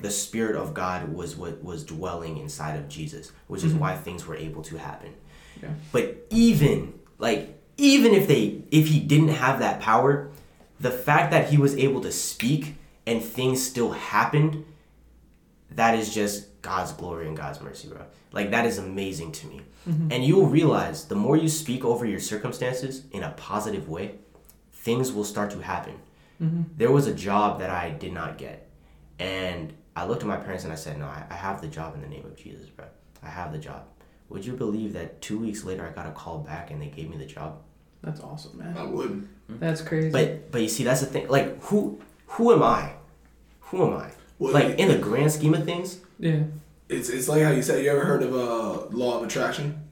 the Spirit of God was what was dwelling inside of Jesus, which is why things were able to happen. Yeah. But even like even if they if he didn't have that power, the fact that he was able to speak and things still happened, that is just God's glory and God's mercy, bro. Like that is amazing to me. Mm-hmm. And you'll realize the more you speak over your circumstances in a positive way, things will start to happen. Mm-hmm. There was a job that I did not get. And I looked at my parents and I said, No, I, I have the job in the name of Jesus, bro. I have the job. Would you believe that two weeks later I got a call back and they gave me the job? That's awesome, man. I wouldn't. Mm-hmm. That's crazy. But but you see that's the thing. Like who who am I? Who am I? Well, like in the grand scheme of things, yeah. It's it's like how you said. You ever heard of uh, law of attraction?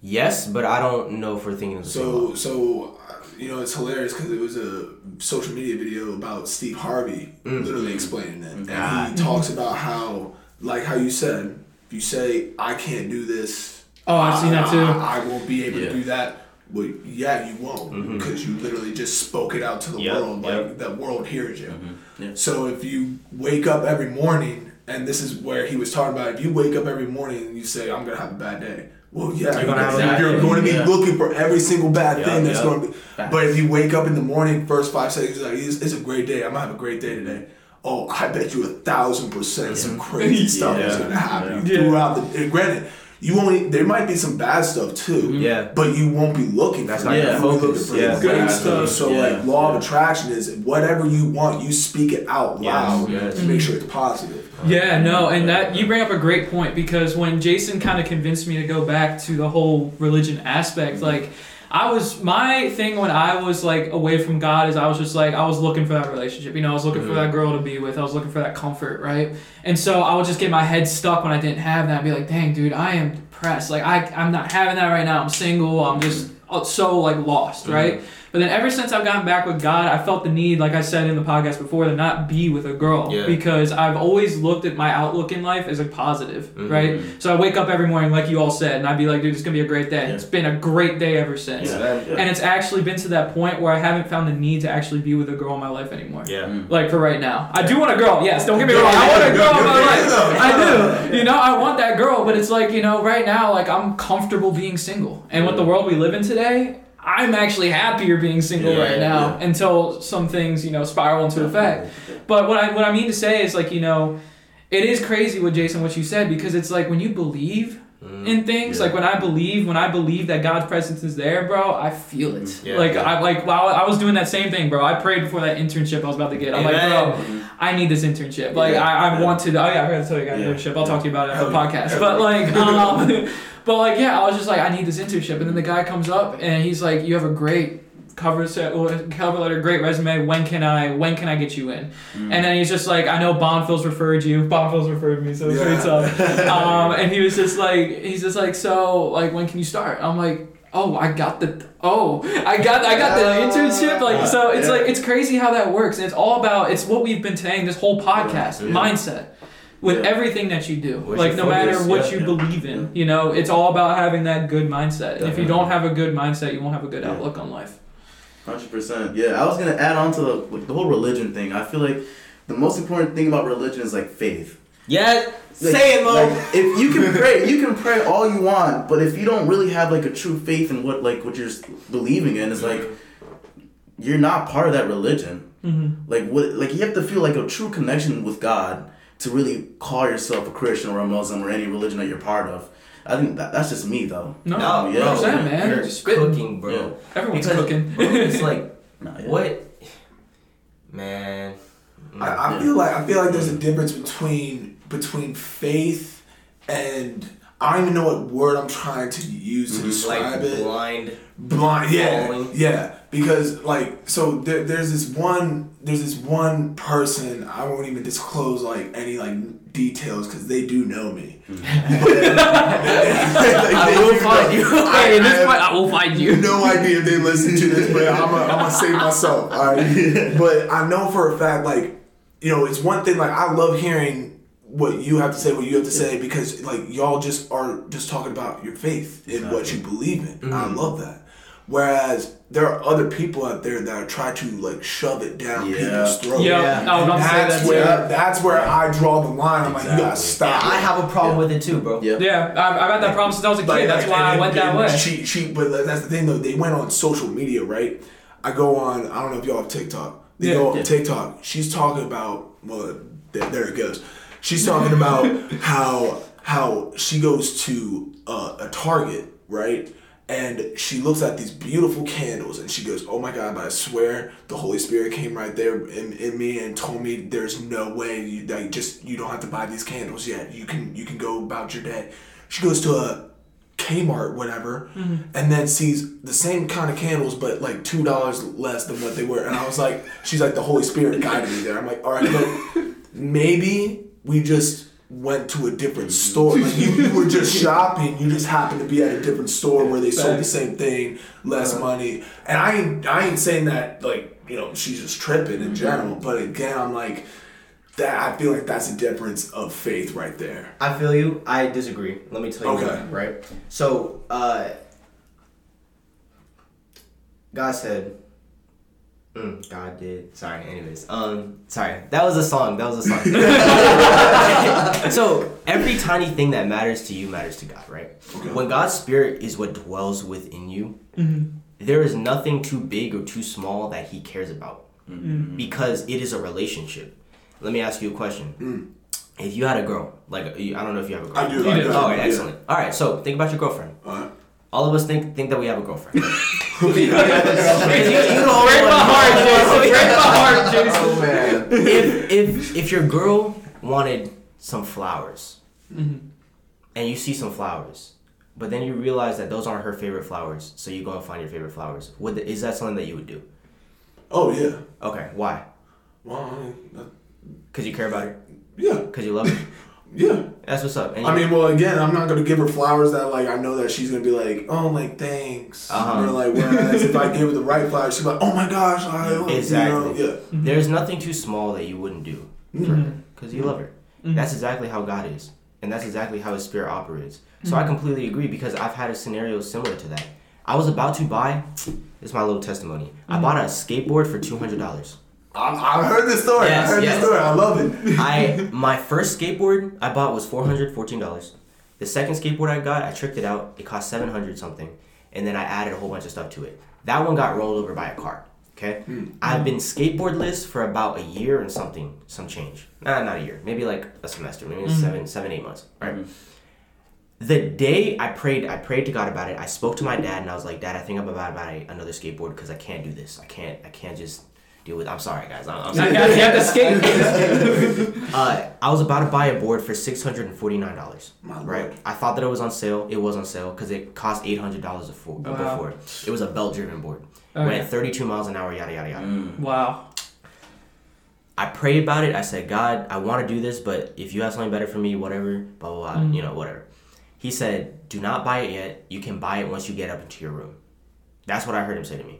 yes, but I don't know if we're thinking of the same. So so you know it's hilarious because it was a social media video about Steve Harvey literally explaining it, and Ah. he talks about how like how you said if you say I can't do this, Oh, I've seen that too. I, I won't be able Yeah. to do that. Well, yeah, you won't mm-hmm. because you literally just spoke it out to the Yep, world. Like yep. the world hears you. Mm-hmm. Yeah. So if you wake up every morning, and this is where he was talking about, if you wake up every morning and you say, "I'm gonna have a bad day," well, yeah, You're gonna have a you're, you're going to be Yeah. looking for every single bad Yeah, thing that's yeah. going to be. But if you wake up in the morning, first five seconds, like it's, it's a great day. I'm gonna have a great day today. Oh, I bet you a thousand percent some crazy stuff is gonna happen Yeah. throughout the. and Granted, you only there might be some bad stuff too. Mm-hmm. Yeah. But you won't be looking. That's for not that. your You're focus. Yeah. the good Good stuff. stuff. So Yeah. like law of attraction is whatever you want, you speak it out loud yes. to make sure it's positive. Yeah, no, and that you bring up a great point because when Jason kind of convinced me to go back to the whole religion aspect, like I was my thing when I was like away from God is I was just like I was looking for that relationship. You know, I was looking for that girl to be with. I was looking for that comfort, right? And so I would just get my head stuck when I didn't have that. I'd be like, "Dang, dude, I am depressed. Like I I'm not having that right now. I'm single. I'm just uh, so like lost, right?" But then ever since I've gotten back with God, I felt the need, like I said in the podcast before, to not be with a girl Yeah. because I've always looked at my outlook in life as a positive, Mm-hmm. right? So I wake up every morning, like you all said, and I'd be like, dude, it's gonna be a great day. Yeah. It's been a great day ever since. Yeah. Yeah. And it's actually been to that point where I haven't found the need to actually be with a girl in my life anymore. Yeah. Like for right now, I do want a girl. Yes, don't get me wrong. I want a girl in my life. I do. You know, I want that girl, but it's like you know, right now, like I'm comfortable being single, and with the world we live in today, I'm actually happier being single Yeah, right now yeah. until some things you know spiral into effect. But what I what I mean to say is like you know, it is crazy what Jason what you said because it's like when you believe in things Yeah. like when I believe when I believe that God's presence is there, bro, I feel it. Like. I like while I was doing that same thing, bro. I prayed before that internship I was about to get. I'm like, bro, I need this internship. Like I, I wanted. Oh yeah, I forgot to tell you guys Yeah. internship. I'll talk to you about it on the podcast. But like, um, but like, yeah, I was just like, I need this internship, and then the guy comes up and he's like, you have a great cover set, cover letter, great resume. When can I? When can I get you in? Mm. And then he's just like, I know Bonfils referred you. Bonfils referred me, so it's Yeah. pretty tough. Um, and he was just like, he's just like, so like, when can you start? I'm like. Oh, I got the oh, I got I got the internship. Like so, it's Yeah. like it's crazy how that works, and it's all about it's what we've been saying this whole podcast Yeah. mindset with Yeah. everything that you do. What's like your no matter what Yeah. you believe in, you know, it's all about having that good mindset. And if you don't have a good mindset, you won't have a good Yeah. outlook on life. Hundred percent. Yeah, I was gonna add on to the, like, the whole religion thing. I feel like the most important thing about religion is like faith. Yeah, Like- say it, Mo. like, if you can pray, you can pray all you want, but if you don't really have like a true faith in what like what you're believing in, it's like you're not part of that religion. Mm-hmm. Like what? Like you have to feel like a true connection with God to really call yourself a Christian or a Muslim or any religion that you're part of. I think that, that's just me though. No, No, yeah, bro, 100%, man. you're Just spitting. cooking, bro. Yeah. Everyone's Because, cooking. bro, it's like, Nah, yeah. what, man? I, I feel like I feel like there's a difference between between faith and I don't even know what word I'm trying to use to mm-hmm. like describe it. blind. blind yeah Following. yeah because like so there, there's this one there's this one person i won't even disclose like any like details because they do know me mm-hmm. I will find you. Hey, in this I- point, I will find you. no idea if they listen to this but i'm gonna I'm save myself all right but i know for a fact like you know it's one thing like i love hearing what you have to say what you have to say because like y'all just are just talking about your faith in what you believe in i mm-hmm. love that whereas there are other people out there that try to like shove it down Yeah. people's throats Yeah, Yeah. Oh, I would that's that. where too. that's where I draw the line. I'm like, you gotta Exactly. stop. I have a problem with it too, bro. Yeah. Yeah, I've, I've had that problem since I was a kid. Like, That's like, why I and- went that and way. She, she, but that's the thing though. They went on social media, right? I go on. I don't know if y'all have TikTok. They Yeah. go on Yeah. TikTok. She's talking about. Well, there, there it goes. She's talking about how how she goes to uh, a Target, right? And she looks at these beautiful candles and she goes, Oh my God, but I swear the Holy Spirit came right there in, in me and told me there's no way you like just you don't have to buy these candles yet. You can you can go about your day. She goes to a Kmart, whatever, and then sees the same kind of candles, but like two dollars less than what they were. And I was like, she's like, the Holy Spirit guided me there. I'm like, all right, but maybe we just went to a different mm-hmm. store. Like you, you were just shopping, you just happened to be at a different store where they sold the same thing, less uh-huh. money. And I ain't, I ain't saying that like you know she's just tripping in mm-hmm. general, but again, I'm like. That I feel like that's a difference of faith right there. I feel you. I disagree. Let me tell you Okay. why, right? So, uh, God said, mm, God did. Sorry. Anyways, um, sorry. That was a song. That was a song. so every tiny thing that matters to you matters to God, right? Okay. When God's spirit is what dwells within you, mm-hmm. there is nothing too big or too small that He cares about, mm-hmm. because it is a relationship. Let me ask you a question. Mm. If you had a girl, like uh, I don't know if you have a girl. I do. I do. do. Oh, okay, yeah. excellent. All right, so think about your girlfriend. Alright. All of us think think that we have a girlfriend. you, Break my heart, Jason. Break my heart, Jason. Oh man. if if if your girl wanted some flowers, Mm-hmm. and you see some flowers, but then you realize that those aren't her favorite flowers, so you go and find your favorite flowers. Would the, is that something that you would do? Oh yeah. Okay, why? Well, I mean, that- Because you care about her. yeah, Because you love her. yeah. That's what's up. And I mean, well, again, I'm not gonna give her flowers that like I know that she's gonna be like, oh, like thanks, Uh-huh. or like whereas if I give her the right flowers, she's like, oh my gosh, I love Exactly. You know? Yeah. Mm-hmm. There's nothing too small that you wouldn't do mm-hmm. for her because you love her. Mm-hmm. That's exactly how God is, and that's exactly how His Spirit operates. So I completely agree because I've had a scenario similar to that. I was about to buy. This is my little testimony. I bought a skateboard for two hundred dollars. I, I heard this story. Yes, I heard yes. this story. I love it. I my first skateboard I bought was four hundred fourteen dollars. The second skateboard I got, I tricked it out. It cost seven hundred something, and then I added a whole bunch of stuff to it. That one got rolled over by a car. Okay, hmm. I've been skateboardless for about a year and something, some change. Nah, not a year. Maybe like a semester. Maybe mm-hmm. seven, seven, eight months. Right. Mm-hmm. The day I prayed, I prayed to God about it. I spoke to my dad and I was like, Dad, I think I'm about to buy another skateboard because I can't do this. I can't. I can't just deal with. I'm sorry, guys. I'm, I'm sorry. you have to skate. Uh, I was about to buy a board for six hundred and forty nine dollars. Right. lord. I thought that it was on sale. It was on sale because it cost eight hundred dollars before. Wow. Before it was a belt driven board. Okay. Went thirty two miles an hour. Yada yada yada. Wow. I prayed about it. I said, God, I want to do this, but if you have something better for me, whatever, blah blah blah, you know, whatever. He said, Do not buy it yet. You can buy it once you get up into your room. That's what I heard him say to me.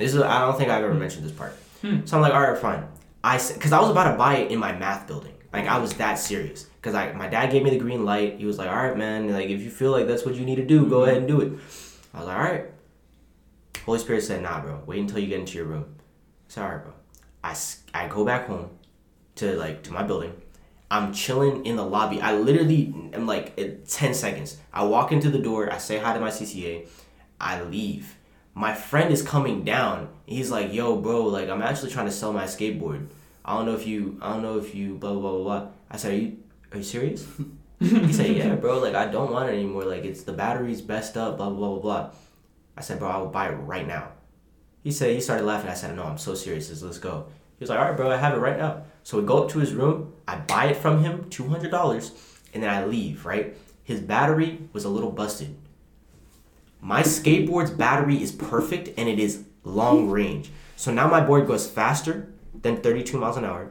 This is I don't think I've ever hmm. mentioned this part. Hmm. So I'm like, all right, fine. I because I was about to buy it in my math building. Like I hmm. was that serious. Cause I my dad gave me the green light. He was like, all right, man. Like if you feel like that's what you need to do, go ahead and do it. I was like, all right. Holy Spirit said, nah, bro, wait until you get into your room. I said, all right, bro. I, I go back home to like to my building. I'm chilling in the lobby. I literally am like at 10 seconds. I walk into the door. I say hi to my CCA. I leave. My friend is coming down. He's like, "Yo, bro, like I'm actually trying to sell my skateboard. I don't know if you, I don't know if you, blah blah blah blah." I said, "Are you, are you serious?" he said, "Yeah, bro. Like I don't want it anymore. Like it's the battery's best up. Blah blah blah blah blah." I said, "Bro, I will buy it right now." He said he started laughing. I said, "No, I'm so serious. Let's- Let's go." He was like, "All right, bro. I have it right now." So we go up to his room. I buy it from him, two hundred dollars, and then I leave. Right? His battery was a little busted. My skateboard's battery is perfect and it is long range. So now my board goes faster than 32 miles an hour.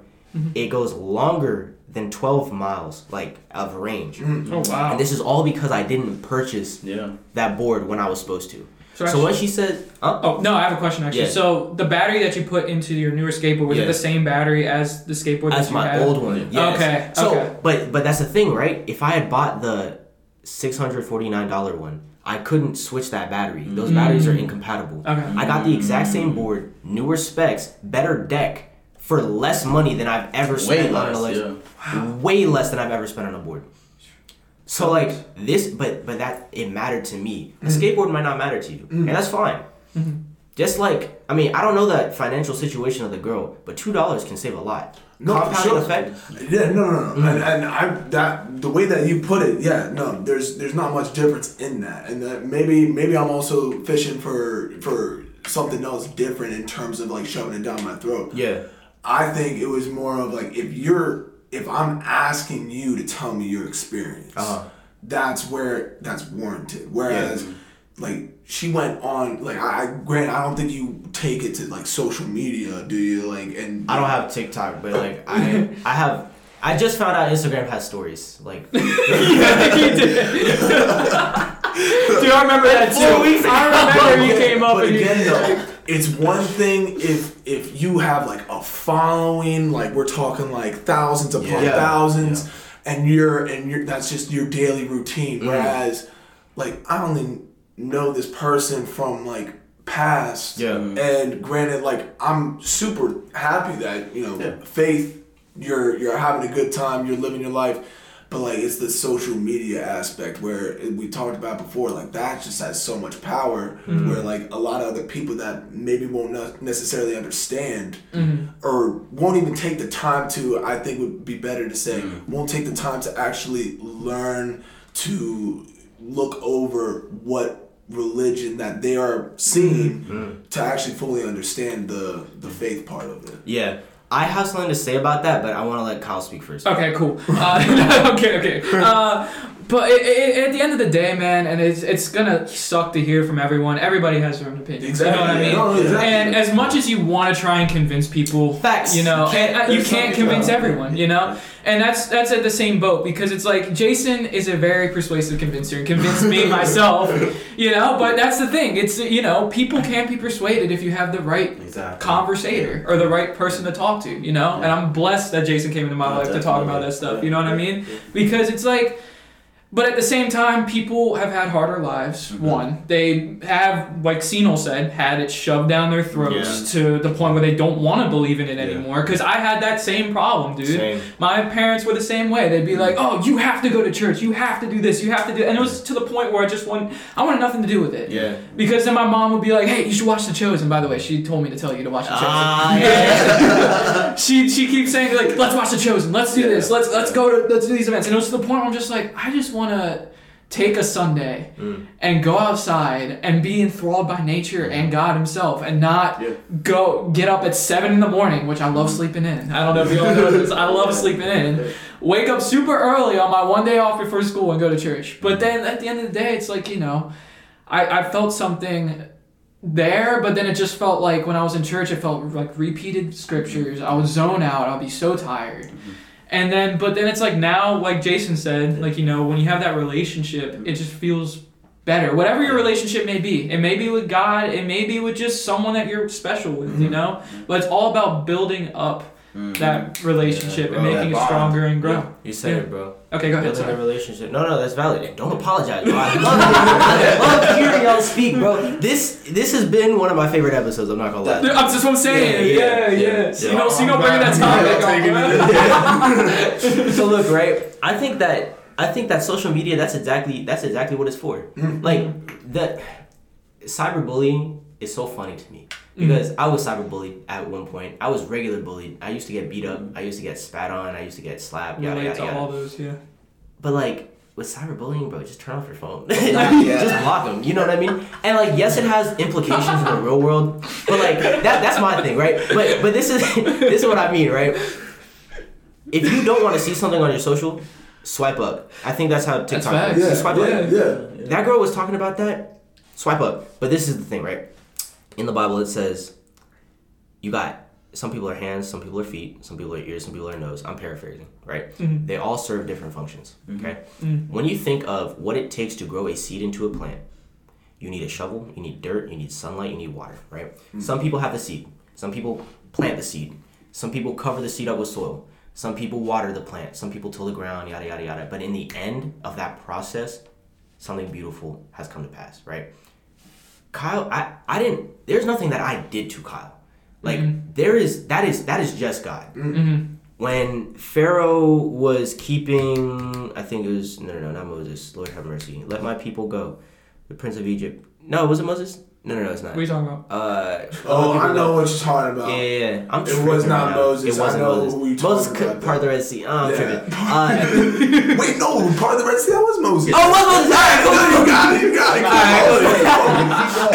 It goes longer than 12 miles like of range. Oh wow. And this is all because I didn't purchase Yeah. that board when I was supposed to. So So, when she said, uh, Oh no, I have a question actually. Yeah. So the battery that you put into your newer skateboard was it the same battery as the skateboard that's that you my had? old one. Yes. Okay, So, okay. but but that's the thing, right? If I had bought the six hundred forty nine dollar one, I couldn't switch that battery. Those mm. batteries are incompatible. Okay. I got the exact same board, newer specs, better deck for less money than I've ever Way spent on an less. electric. Yeah. Way less than I've ever spent on a board. So like this, but but that it mattered to me. A mm. skateboard might not matter to you, and mm. that's fine. Mm-hmm. Just like I mean, I don't know the financial situation of the girl, but two dollars can save a lot. No, Compounding sure. effect. Yeah, no, no, no. And, and I that the way that you put it, yeah, no, there's there's not much difference in that, and that maybe maybe I'm also fishing for for something else different in terms of like shoving it down my throat. Yeah. I think it was more of like if you're if I'm asking you to tell me your experience, Uh-huh. that's where that's warranted. Whereas like she went on like I, I grant I don't think you take it to like social media, do you? Like and I don't have TikTok, but like I I have I just found out Instagram has stories. Like Dude, I remember that. Four weeks I remember you came up but and you- again though it's one thing if if you have like a following like we're talking like thousands upon Yeah. thousands and you're and you're that's just your daily routine Mm-hmm. whereas like i only know this person from like past. Yeah. Mm-hmm. and granted like i'm super happy that you know faith you're you're having a good time you're living your life. But like it's the social media aspect where it- we talked about before like that just has so much power mm-hmm. where like a lot of other people that maybe won't ne- necessarily understand mm-hmm. or won't even take the time to i think would be better to say won't take the time to actually learn to look over what religion that they are seeing to actually fully understand the the faith part of it yeah. I have something to say about that, but I want to let Kyle speak first. Okay, cool. Uh, okay, okay. Uh, but it, it, at the end of the day, man, and it's it's gonna suck to hear from everyone. Everybody has their own opinions. You know what I mean? No, exactly. And as much as you want to try and convince people, Facts. you know, You can't- and, uh, you can't convince everyone, you know. And that's that's at the same boat because it's like Jason is a very persuasive convincer and convinced me myself, you know. But that's the thing. It's you know people can't be persuaded if you have the right Exactly. conversator or the right person to talk to, you know? And I'm blessed that Jason came into my Yeah, life to talk about that stuff, Yeah. you know what I mean? Because it's like, but at the same time, people have had harder lives. Mm-hmm. One, they have, like Senol said, had it shoved down their throats to the point where they don't want to believe in it anymore. Because I had that same problem, dude. Same. My parents were the same way. They'd be like, "Oh, you have to go to church. You have to do this. You have to do," and it was to the point where I just want, I wanted nothing to do with it. Yeah. Because then my mom would be like, "Hey, you should watch The Chosen." By the way, she told me to tell you to watch The Chosen. Ah, yeah. she she keeps saying like, "Let's watch The Chosen. Let's do this. Let's let's go to let's do these events." And it was to the point where I'm just like, I just want to take a Sunday mm. and go outside and be enthralled by nature and mm-hmm. God Himself, and not Yeah. go get up at seven in the morning, which I love mm-hmm. sleeping in. I don't know if you all know this. I love sleeping in. Wake up super early on my one day off before school and go to church. But mm-hmm. then at the end of the day, it's like you know, I I felt something there, but then it just felt like when I was in church, it felt like repeated scriptures. I would zone out. I'd be so tired. And then, but then it's like now, like Jason said, like, you know, when you have that relationship, it just feels better. Whatever your relationship may be. It may be with God, it may be with just someone that you're special with, you mm-hmm. know? But it's all about building up Mm-hmm. that relationship and Bro, making it bond. stronger and grow. You said Yeah. it, bro. Okay, go ahead. Building a relationship. No, no, that's valid. And Don't apologize. Bro. I love, I love hearing y'all speak, bro. This this has been one of my favorite episodes. I'm not gonna lie. Dude, I'm just what I'm saying. Yeah, Yeah, yeah, yeah. yeah. You know, so you don't bring that topic. glad up, so look, right? I think that I think that social media. That's exactly that's exactly what it's for. Mm-hmm. Like the cyberbullying is so funny to me Mm-hmm. because I was cyberbullied at one point. I was regular bullied. I used to get beat up. Mm-hmm. I used to get spat on. I used to get slapped. Yada yada to yada. all those, yeah. But like with cyberbullying, bro, just turn off your phone. Just block them. You know what I mean? And like, yes, it has implications in the real world, but like that that's my thing, right? But but this is this is what I mean, right? If you don't want to see something on your social, swipe up. I think that's how TikTok facts. works. Yeah, Swipe yeah, up. yeah. That girl was talking about that. Swipe up. But this is the thing, right? In the Bible, it says you got some people are hands, some people are feet, some people are ears, some people are nose. I'm paraphrasing, right? Mm-hmm. They all serve different functions. Mm-hmm. Okay. Mm-hmm. When you think of what it takes to grow a seed into a plant, you need a shovel, you need dirt, you need sunlight, you need water, right? Some people have the seed. Some people plant the seed. Some people cover the seed up with soil. Some people water the plant. Some people till the ground, yada yada yada. But in the end of that process, something beautiful has come to pass, right? Kyle, I, I didn't there's nothing that I did to Kyle. Like mm-hmm. there is that is that is just God. Mm-hmm. When Pharaoh was keeping I think it was no no no not Moses, Lord have mercy. Let my people go. The Prince of Egypt. No, was it Moses? No no no it's not. What are you talking about? Uh Oh, I know what you're talking about. Yeah, yeah, yeah. I'm It tripping was not right. Moses. It wasn't I know Moses. who you Moses talking could about, part of the. Red Sea. Oh, I'm Yeah. tripping. Uh, Wait, no, part of the Red Sea that was Moses. oh, what was that? you got it, you got it. Come on.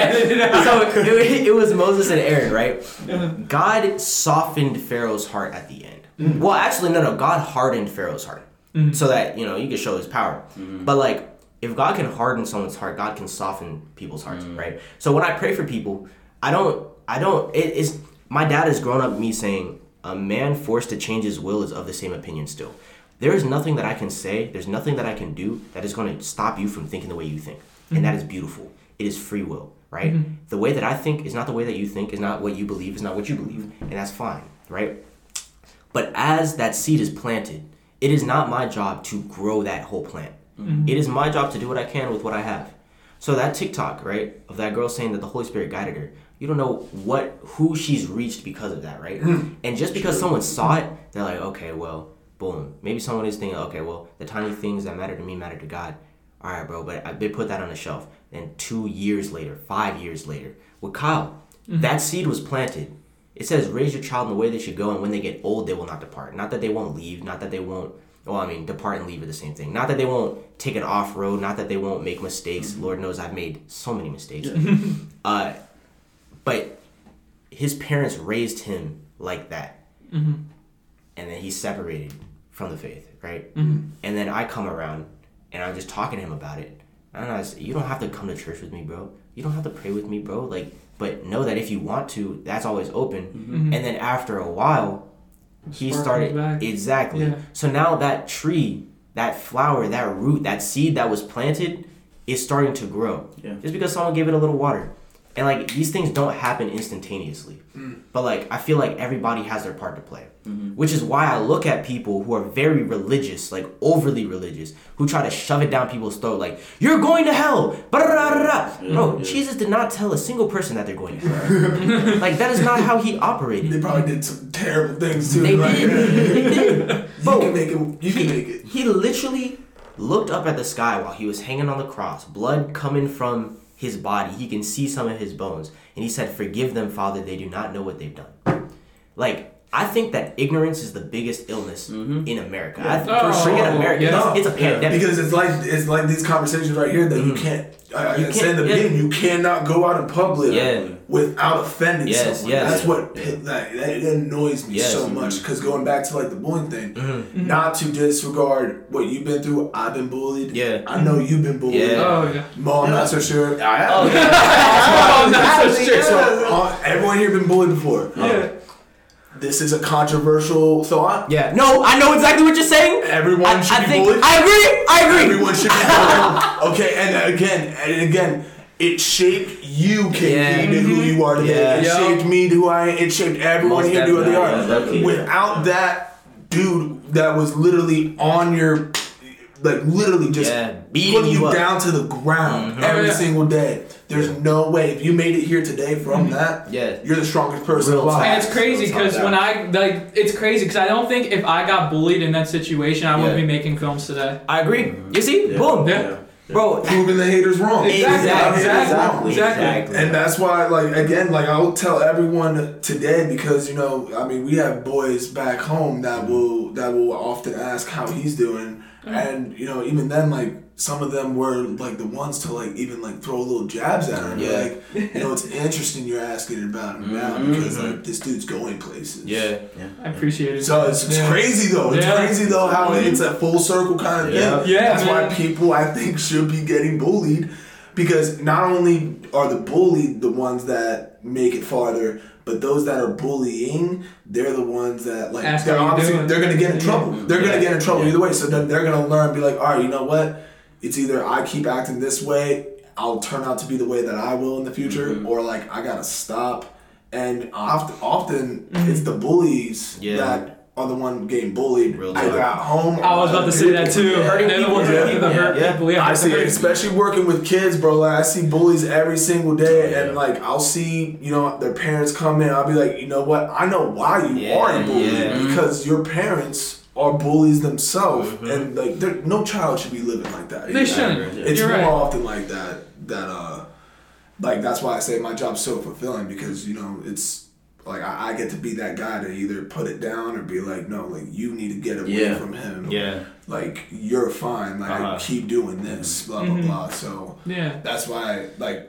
Edit it out. so it, it was Moses and Aaron, right? God softened Pharaoh's heart at the end. Well, actually, no, no. God hardened Pharaoh's heart so that you know you could show His power. But like, if God can harden someone's heart, God can soften people's hearts, mm. right? So when I pray for people, I don't, I don't. It is my dad has grown up me saying a man forced to change his will is of the same opinion still. There is nothing that I can say. There's nothing that I can do that is going to stop you from thinking the way you think, and that mm-hmm. is beautiful. It is free will, right? Mm-hmm. The way that I think is not the way that you think, is not what you believe, is not what you believe, and that's fine, right? But as that seed is planted, it is not my job to grow that whole plant. It is mm. my job to do what I can with what I have. So that TikTok, right, of that girl saying that the Holy Spirit guided her, you don't know what who she's reached because of that, right? Hmm. And just because someone saw it, they're like, okay, well, boom. Maybe someone is thinking, okay, well, the tiny things that matter to me matter to God. All right, bro, but I, they put that on the shelf. Then two years later, five years later, with Kyle, mm-hmm. that seed was planted. It says, raise your child in the way they should go, and when they get old, they will not depart. Not that they won't leave, not that they won't, well, I mean, depart and leave are the same thing. Not that they won't take it off road, not that they won't make mistakes. Mm-hmm. Lord knows I've made so many mistakes. uh, but his parents raised him like that. Mm-hmm. And then he's separated from the faith, right? Mm-hmm. And then I come around and I'm just talking to him about it. And I say, you don't have to come to church with me, bro. You don't have to pray with me, bro. Like, but know that if you want to, that's always open. And then after a while, he started back. exactly. Yeah. So now that tree, that flower, that root, that seed that was planted is starting to grow. Yeah. Just because someone gave it a little water. And like these things don't happen instantaneously. Mm. But like I feel like everybody has their part to play. Mm-hmm. Which is why I look at people who are very religious, like overly religious, who try to shove it down people's throat like, You're going to hell. Bro, Jesus did not tell a single person that they're going to hell. like that is not how he operated. They probably did some terrible things too. They like, did. They did. You can make it. You can he, make it. he literally looked up at the sky while he was hanging on the cross, blood coming from his body. He can see some of his bones. And he said, Forgive them, Father, they do not know what they've done. Like, I think that ignorance is the biggest illness mm-hmm. in America. I, Oh, forget America. yeah. It's, it's a pandemic. Because it's like it's like these conversations right here that you mm. can't. I, You I said in the yeah. beginning, you cannot go out in public Yeah. without offending Yes, someone. yes. That's what that, that it annoys me Yes. so much. Mm-hmm. Because going back to like the bullying thing, mm-hmm. not to disregard what you've been through. I've been bullied. Yeah. I know you've been bullied. Yeah. Oh, yeah. Mo, I'm not so sure. I have. Oh, that's so true. So, uh, everyone here been bullied before. Yeah. This is a controversial thought. yeah. No, I know exactly what you're saying. Everyone I, should I be think bullied. I agree. I agree. Everyone should be bullied. okay, and again, and again, it shaped you, KP, Yeah. to who you are today. Yeah. It Yup. shaped me to who I am. It shaped everyone Most here to who they are. yeah, definitely. Without that dude that was literally on your, like literally just Yeah, beating putting you you down to the ground Mhm. every Oh, yeah. single day. There's no way if you made it here today from mm-hmm. that, Yeah. you're the strongest person Real alive. And it's crazy because when I like, it's crazy because I don't think if I got bullied in that situation, I wouldn't be making films today. I agree. You see, Yeah. boom, Yeah. bro. proving the haters wrong. Exactly, Exactly. exactly, Exactly. And that's why, like, again, like, I'll tell everyone today because, you know, I mean, we have boys back home that mm-hmm. will, that will often ask how he's doing. And, you know, even then, like, some of them were, like, the ones to, like, even, like, throw little jabs at him. Yeah. Like, you know, it's interesting you're asking about him now Mhm. because, like, this dude's going places. Yeah. Yeah. I appreciate it. So it's, it's Yeah. crazy though. It's Yeah. crazy though how it's a full circle kind of Yeah. thing. Yeah, That's why people I think should be getting bullied because not only are the bullied the ones that make it farther, but those that are bullying, they're the ones that like Ask they're obviously doing. they're gonna get in trouble. They're Yeah. gonna get in trouble Yeah. either way. So then they're gonna learn, be like, all right, you know what? It's either I keep acting this way, I'll turn out to be the way that I will in the future, Mm-hmm. or like I gotta stop. And often, often it's the bullies Yeah. that are the one getting bullied. Real either talk. at home. I was about to say that too. Hurting They're people, ones yeah. the hurt Yeah. people. Yeah, I see, it, hurt- especially working with kids, bro. Like I see bullies every single day, Yeah. and like I'll see, you know, their parents come in. I'll be like, you know what? I know why you Yeah, are bullied yeah. because your parents are bullies themselves, Mhm. and like, there- no child should be living like that. They shouldn't. Yeah. It's You're more right. often like that. That uh, like that's why I say my job's so fulfilling because you know it's. Like I, I get to be that guy to either put it down or be like, no, like you need to get away Yeah. from him Yeah. like you're fine like Uh-huh. keep doing this blah blah Mhm. blah so Yeah. that's why like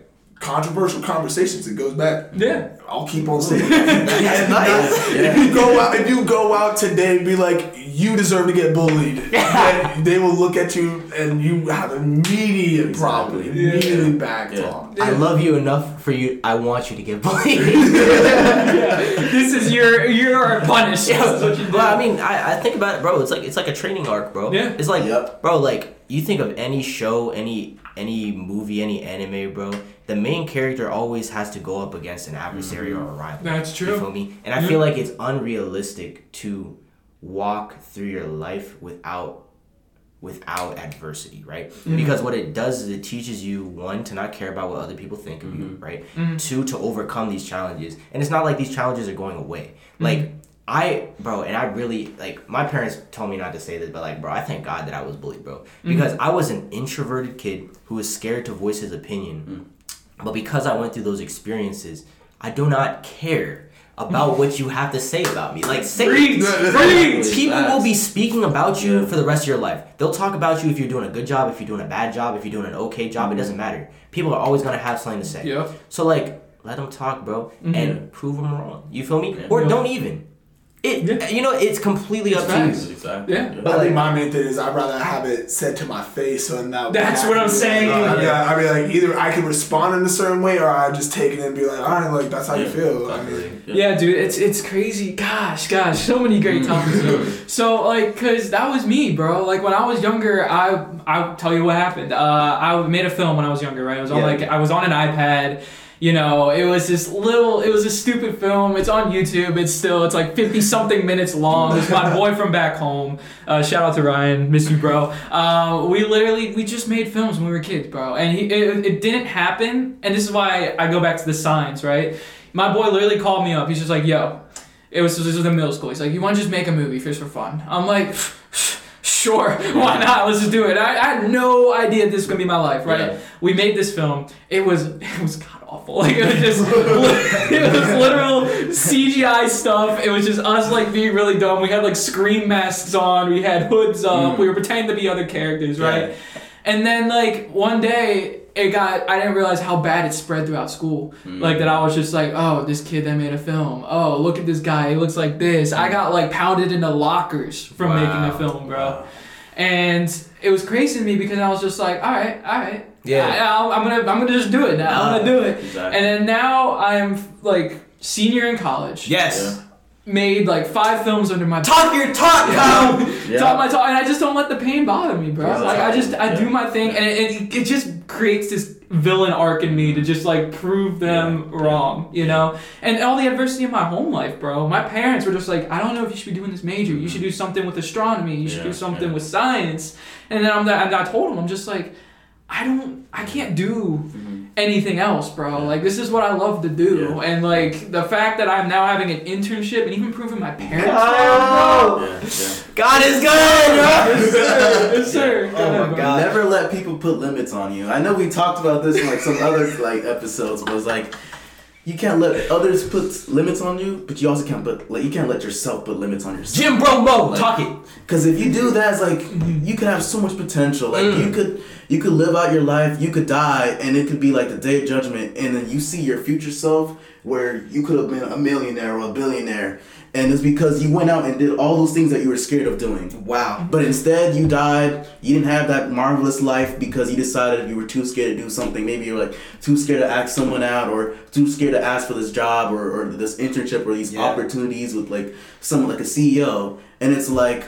controversial conversations it goes back Yeah. i'll keep on saying that. nice. if you go out if you go out today and be like you deserve to get bullied then they will look at you and you have immediate problem Exactly. Yeah. immediately back Yeah. talk I love you enough for you. I want you to get bullied. This is your you're punished. Yeah, This is what you do. but I mean, I, I think about it, bro. It's like it's like a training arc, bro. Yeah. It's like, Yep. bro, like you think of any show, any any movie, any anime, bro. The main character always has to go up against an adversary mm-hmm. or a rival. That's true. You feel me? And I Yeah. feel like it's unrealistic to walk through your life without without adversity, right? Mm-hmm. Because what it does is it teaches you one to not care about what other people think of you, right? Mm-hmm. Two to overcome these challenges. And it's not like these challenges are going away. Mm-hmm. Like I bro, and I really like my parents told me not to say this, but like bro, I thank God that I was bullied, bro. Mm-hmm. Because I was an introverted kid who was scared to voice his opinion. But because I went through those experiences, I do not care about what you have to say about me. Like say. People will be speaking about you Yeah. for the rest of your life. They'll talk about you if you're doing a good job, if you're doing a bad job, if you're doing an okay job. It doesn't matter. People are always gonna have something to say. Yep. So like, let them talk, bro, and prove them wrong. You feel me? Yeah. Or Yeah. don't even. It. Yeah. You know, it's completely up to you. Exactly. Yeah. but I think my main thing is I'd rather have it said to my face so that. That's what I'm saying. Uh, yeah, I mean, like either I can respond in a certain way, or I just take it and be like, all right, like that's how you Yeah, feel. I mean, Yeah, dude, it's it's crazy. Gosh, gosh, so many great topics. so like, cause that was me, bro. Like when I was younger, I I'll tell you what happened. Uh, I made a film when I was younger, right? It was on Yeah. like I was on an iPad. You know, it was this little, it was a stupid film. It's on YouTube. It's still, it's like 50 something minutes long. It's my boy from back home. Uh, shout out to Ryan. Miss you, bro. Uh, we literally, we just made films when we were kids, bro. And he, it, it didn't happen. And this is why I go back to the signs, right? My boy literally called me up. He's just like, yo, it was, this was in middle school. He's like, you want to just make a movie just for fun? I'm like, sure, why not? Let's just do it. I, I had no idea this was gonna be my life, right? Yeah. We made this film. It was it was god awful. Like it was just it was literal CGI stuff. It was just us like being really dumb. We had like scream masks on. We had hoods up. Mm. We were pretending to be other characters, right? Yeah. And then like one day it got I didn't realize how bad it spread throughout school. Mm. Like that I was just like, oh, this kid that made a film. Oh, look at this guy. He looks like this. I mm. got like pounded into lockers from making a film, bro. And it was crazy to me because I was just like, all right, all right. Yeah. I, am gonna I'm gonna just do it now. I'm gonna uh, do it. Exactly. And then now I'm like senior in college. Yes. Made like five films under my Talk your talk, Kyle. Yeah. Talk my talk, and I just don't let the pain bother me, bro. Yeah. Like I just I do my thing, and it, it, it just creates this villain arc in me to just like prove them wrong, you know? And all the adversity in my home life, bro. My parents were just like, I don't know if you should be doing this major. You should mm-hmm. do something with astronomy. You should Yeah, do something yeah. with science. And then I'm and I told them, I'm just like, I don't, I can't do mm-hmm. anything else, bro. Like this is what I love to do, Yeah. and like the fact that I'm now having an internship and even proving my parents Oh! wrong, bro. Yeah, yeah. God is good, bro. yes, sir. Yes, sir. Oh Go Oh, my bro. God. Never let people put limits on you. I know we talked about this in like some other like episodes, but it's like you can't let others put limits on you, but you also can't put like you can't let yourself put limits on yourself. Jim Bro Mo, talk it. Because if you do that, it's like you could have so much potential. Like Mm. you could you could live out your life, you could die, and it could be like the day of judgment, and then you see your future self where you could have been a millionaire or a billionaire, and it's because you went out and did all those things that you were scared of doing. Wow. But instead, you died. You didn't have that marvelous life because you decided you were too scared to do something. Maybe you're like too scared to ask someone out, or too scared to ask for this job, or, or this internship, or these Yeah. opportunities with like someone like a CEO. And it's like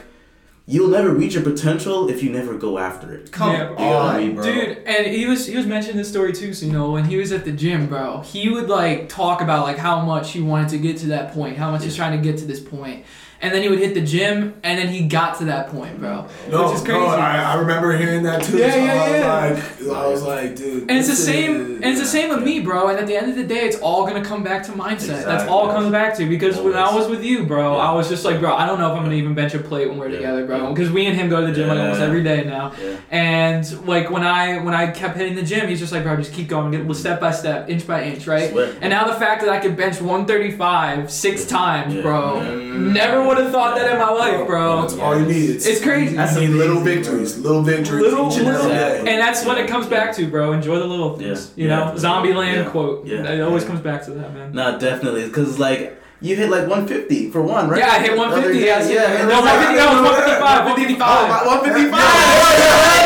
you'll never reach your potential if you never go after it. Come Yeah, on, bro. Dude, and he was he was mentioning this story too. So you know, when he was at the gym, bro, he would like talk about like how much he wanted to get to that point, how much he's trying to get to this point, and then he would hit the gym, and then he got to that point, bro, No, which is crazy. no, I, I remember hearing that too. Yeah, so yeah, I was yeah. like, I was like, dude. And it's the same, is- and it's the same with me, bro. And at the end of the day, it's all gonna come back to mindset. That's all yes. comes back to. Because when I was with you, bro, Yeah. I was just like, bro, I don't know if I'm gonna even bench a plate when we're Yeah. together, bro. Yeah. Because we and him go to the gym like almost every day now. Yeah. And like when I when I kept hitting the gym, he's just like, bro, just keep going, get step by step, inch by inch, right? Swear. And now the fact that I could bench 135 six times, Yeah. bro, never would have thought that in my life, bro. That's all you need. It's, It's crazy. That's That's need little amazing, victories, little victories Little, each and little, day. and that's what it comes back to, bro. Enjoy the little things. Yeah. You know, Yeah. Zombieland Yeah. quote. Yeah. It always Yeah. comes back to that, man. Nah, definitely, because like you hit like 150 for one, right? Yeah, I hit 150. Yeah, Yeah, yeah. yeah. No, 150, no, it was 155. 155. Oh, 155.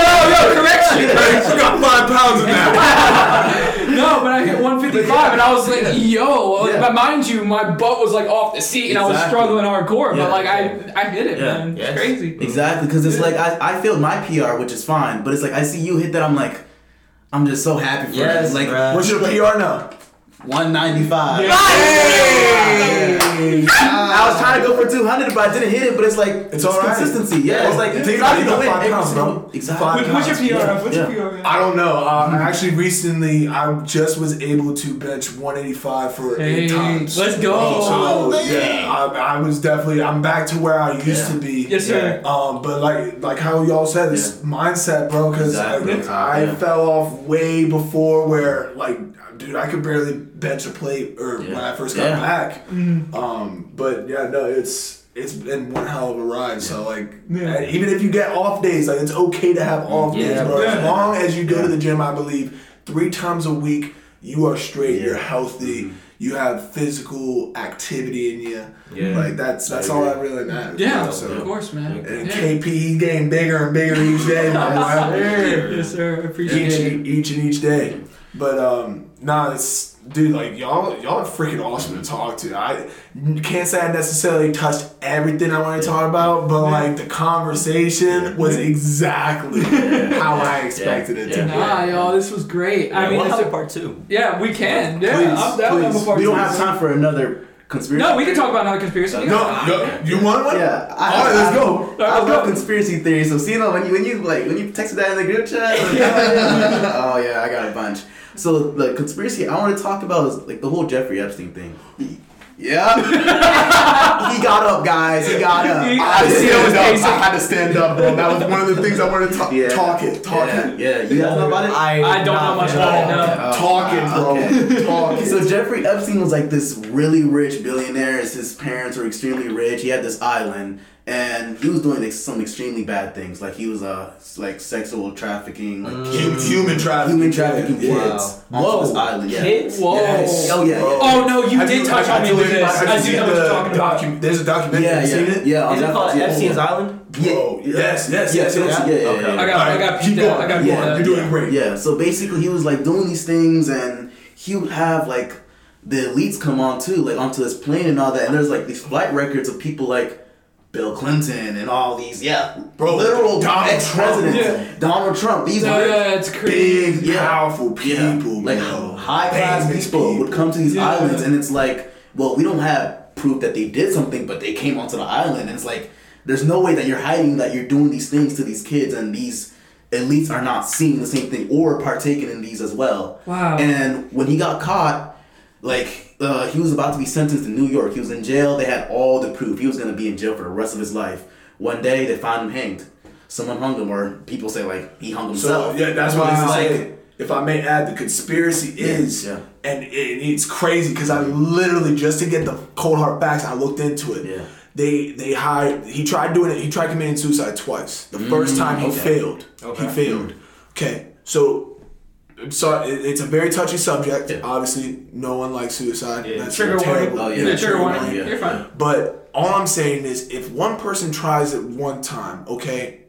Yo, yo, correction. you got five pounds in that. No, but I hit 155, and I was like, yo. Yeah. But mind you, my butt was like off the seat, and I was struggling hardcore. Yeah. But like, I, I hit it, Yeah. man. It's crazy. Exactly, because it's like I, I failed my PR, which is fine, but it's like I see you hit that, I'm like, I'm just so happy for Yes, you. Like bruh. What's your PR now? 195. Yeah. I was trying to go for 200, but I didn't hit it. But it's like It's all right. consistency. Yeah, it's like yeah. it's not you got even five win pounds, every bro. Exactly. Five What- What's your PR? Yeah. What's Yeah. your PR? man? I don't know. Uh, actually, recently I just was able to bench 185 for eight times. let's go. So Oh, yeah, I, I was definitely I'm back to where I used Yeah. to be. Yes, sir. Um, but like like how y'all said, it's mindset, bro. Because Exactly. I Yeah. fell off way before where like, dude, I could barely bench a plate or when I first got Yeah. back. Um, but yeah, no, it's it's been one hell of a ride. So like, Yeah. even if you get off days, like it's okay to have off Yeah, days, bro. As long as you go to the gym, I believe three times a week, you are straight. You're Yeah. healthy. You have physical activity in you. Yeah. Like that's that's all agree. that really matters. Yeah, bro. of So. course, man. And Yeah. KP, he getting bigger and bigger each day, my boy. Yes, sir. I appreciate each, it. each and each day. But um, nah, it's dude, like y'all, y'all are freaking awesome to talk to. I can't say I necessarily touched everything I want to talk about, but like the conversation was exactly how I expected it to Yeah. be. Nah, y'all, this was great. I mean, we'll it's have a- a part two. yeah, we can. Yeah, Please, I'm down to have a please. part We don't two. have time for another conspiracy. No, we can talk about another conspiracy. No, no, you want one? Yeah, I, All right, let's I- go. I Let's love go. conspiracy theories. So, see, you know, when you when you like when you texted that in the group chat, like, oh yeah, I got a bunch. So the conspiracy I want to talk about is like the whole Jeffrey Epstein thing. Yeah, he got up, guys. He got up. He- I had, to You know, stand up. I had to stand up, bro. That was one of the things I wanted to talk. Yeah. Talk it, talk yeah, it. yeah. You guys know about it? I don't know much about it, no. Oh, Talking, bro. okay. Talking. So Jeffrey Epstein was like this really rich billionaire. His parents were extremely rich. He had this island, and he was doing like, some extremely bad things. Like he was uh like sexual trafficking, like Human, human trafficking. human trafficking Yeah. kids Wow. onto this island. Yeah. Kids? Whoa. Yes. Oh yeah. yeah. Oh no, you Have did touch have on me you with seen- this. I you do know what you're the talking about. docu- There's a documentary. Yeah, Have yeah, seen it? yeah. on Is it Netflix, called yeah, Epstein's yeah. Island? Bro, yes, yes, yes, Yeah, yes. yeah, yeah, yeah, Okay. I got, I got keep peeped that. I got Keep peeped going. You're doing great. Yeah, so basically he was like doing these things and he would have like the elites come on too, like onto this plane and all that. And there's like these flight records of people like Bill Clinton and all these, yeah, Bro, literal Donald ex presidents, Trump. Donald Trump. These Yeah, were yeah, it's crazy. big, Yeah. powerful yeah, people, like bro. high class Famous people, would come to these Yeah. islands, and it's like, well, we don't have proof that they did something, but they came onto the island, and it's like, there's no way that you're hiding that you're doing these things to these kids, and these elites are not seeing the same thing or partaking in these as well. Wow. And when he got caught, like uh, he was about to be sentenced in New York. He was in jail. They had all the proof. He was gonna be in jail for the rest of his life. One day they found him hanged. Someone hung him, or people say like he hung himself. So yeah, that's what Wow. it's like. If I may add, the conspiracy is, yeah. and it, it's crazy because I literally just to get the cold hard facts, I looked into it. Yeah. They they hired. He tried doing it. He tried committing suicide twice. The first time he okay. failed. Okay. He failed. Okay, so. So it's a very touchy subject. Yeah. Obviously, no one likes suicide. Yeah. That's Trigger terrible. warning. Oh, yeah. Yeah, trigger warning. warning, yeah. You're fine. But all I'm saying is, if one person tries it one time, okay,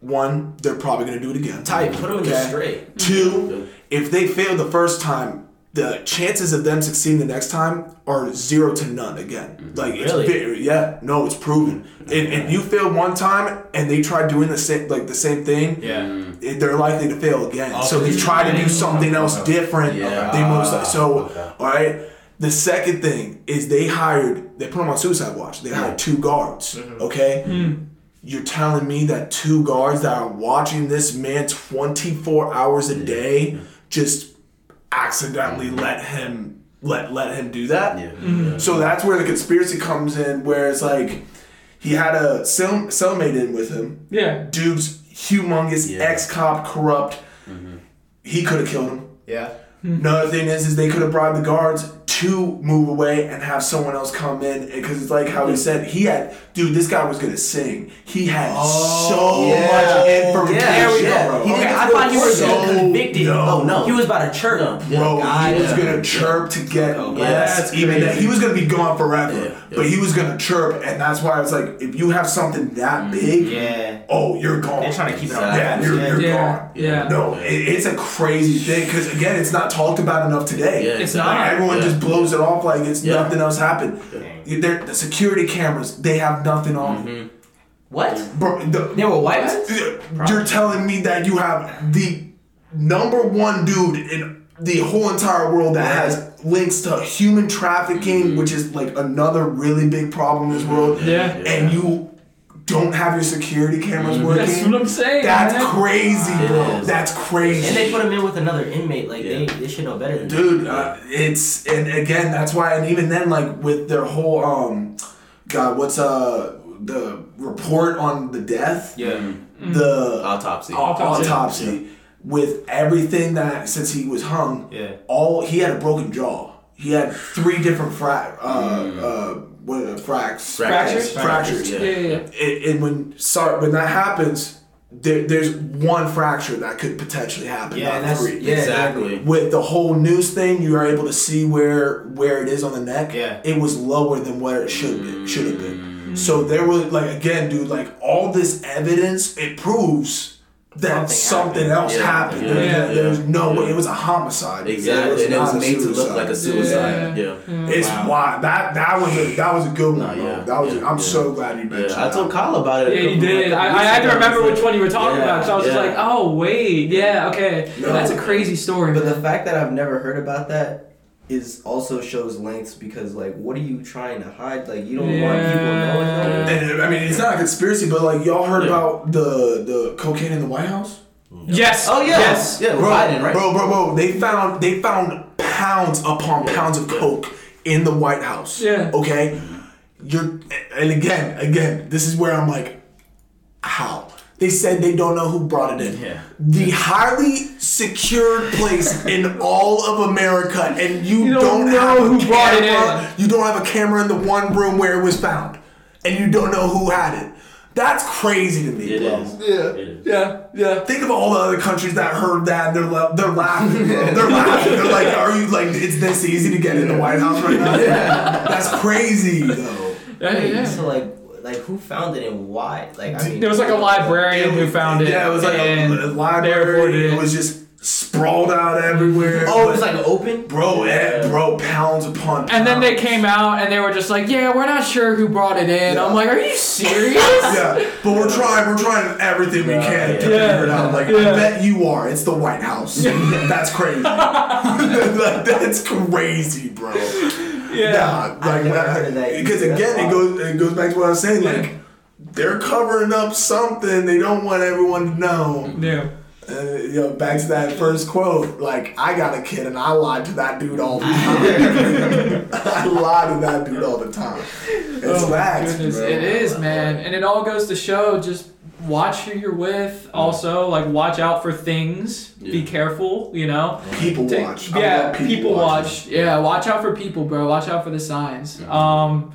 one, they're probably gonna do it again. Tight. Put them Okay. straight. Two, if they fail the first time, the chances of them succeeding the next time are zero to none again. Mm-hmm. Like it's Really? very, yeah, no, it's proven. Oh, if, if you fail one time and they try doing the same like the same thing, Yeah. it- they're likely to fail again. Oh, so so they try to do something else Okay. different. Yeah. They most so okay. all right. The second thing is they hired they put them on suicide watch. They hired mm. two guards. Mm-hmm. Okay. Mm. You're telling me that two guards that are watching this man 24 hours a day just accidentally let him let let him do that? Mm-hmm. Yeah. So that's where the conspiracy comes in, where it's like he had a cell, cellmate in with him. Yeah. Dude's humongous Yeah. ex cop, corrupt. Mm-hmm. He could have killed him. Yeah. Hmm. Another thing is, is they could have bribed the guards to move away and have someone else come in because it's like how he said he had, dude. This guy was gonna sing. He had oh, so yeah. much information. Yeah, There we go, bro. He Okay, I I thought you were so getting convicted. No, Oh, no. He was about to chirp. No. Bro, God, he was gonna chirp to get oh, Okay. less. That's even that he was gonna be gone forever, Yeah, but he was gonna chirp, and that's why I was like if you have something that mm, big, Yeah. oh, you're gone. They're trying to keep it on Yeah, you're, you're Yeah, gone. yeah. No, it, it's a crazy thing because again, it's not talked about enough today. Yeah, It's Like, not. everyone Yeah. just blows it off like it's Yeah. nothing else happened. Dang. They're, the security cameras, they have nothing on. Mm-hmm. What? Bro, the, They were wiped? you're telling me that you have the number one dude in the whole entire world that has links to human trafficking, which is like another really big problem in this world. Yeah. And you don't have your security cameras working. That's what I'm saying. That's man. crazy, bro. That's crazy. And they put him in with another inmate. Like Yeah. they, they should know better than that. dude uh, it's and again that's why and even then like with their whole um god what's uh the report on the death Yeah. the Autopsy. autopsy, Autopsy. with everything that since he was hung Yeah. all he had a broken jaw he had three different fra- uh uh what uh, fracs Fractures? fractures Yeah, yeah, yeah. and, and when sorry when that happens there, there's one fracture that could potentially happen Yeah, not that's three yeah, Exactly. with the whole news thing, you are able to see where where it is on the neck. Yeah. It was lower than where it should be should have been. So there was like again, dude, like all this evidence, it proves that Something something, happened. else Yeah. happened. Yeah. There- Yeah. there- There's no way it was a homicide. Exactly. And it was not a made to look like a suicide. Yeah. Mm. It's Wow. wild. That that was a that was a good one, No, bro. yeah, That was. yeah, I'm yeah. so glad you mentioned. Yeah, I told Kyle about it. Yeah, you did. I, I weeks had to remember which one you were talking Yeah, about. So I was just like, oh wait, yeah, okay, No. that's a crazy story. But man. the fact that I've never heard about that is also shows lengths because like what are you trying to hide? Like you don't want people knowing. Yeah. And, I mean, it's not a conspiracy, but like y'all heard Yeah. about the the cocaine in the White House. yes. Oh, yeah. Yes. Yeah, bro, Biden, right? bro, bro, bro. They found they found pounds upon Yeah, pounds of coke in the White House. Yeah. Okay. You're and again, again, this is where I'm like, how? They said they don't know who brought it in. Yeah. The highly secured place in all of America, and you, You don't, don't know have a who brought it in. You don't have a camera in the one room where it was found, and you don't know who had it. That's crazy to me, It bro. is. Yeah. It is. Yeah. Yeah. Think of all the other countries that heard that. They're la- they're laughing, bro. They're laughing. They're like, "Are you like? It's this easy to get in the White House right now? That's crazy, though. Yeah. yeah. So like like who found it and why? Like I mean, There was like a librarian who found it. Yeah, it was like a, and a they library. reported It it. was just sprawled out everywhere. Oh, it was like open. bro, eh, bro, pounds upon pounds. And then they came out and they were just like, "Yeah, we're not sure who brought it in." Yeah. I'm like, "Are you serious?" Yeah, but we're trying. We're trying everything we can to figure it out. Like I bet you are. It's the White House. That's crazy. Like, that's crazy, bro. Yeah. Nah, I've like never heard of that because again, it goes it goes back to what I was saying. Yeah. Like they're covering up something they don't want everyone to know. Yeah. Uh, you know, back to that first quote. Like I got a kid and I lied to that dude all the time. I lied to that dude all the time. It's Oh my facts, bro. it is, man, and it all goes to show just watch who you're with. Also, like watch out for things. Be careful, you know. People Take- watch. Yeah, love people, watch. Yeah, watch out for people, bro. Watch out for the signs. Um,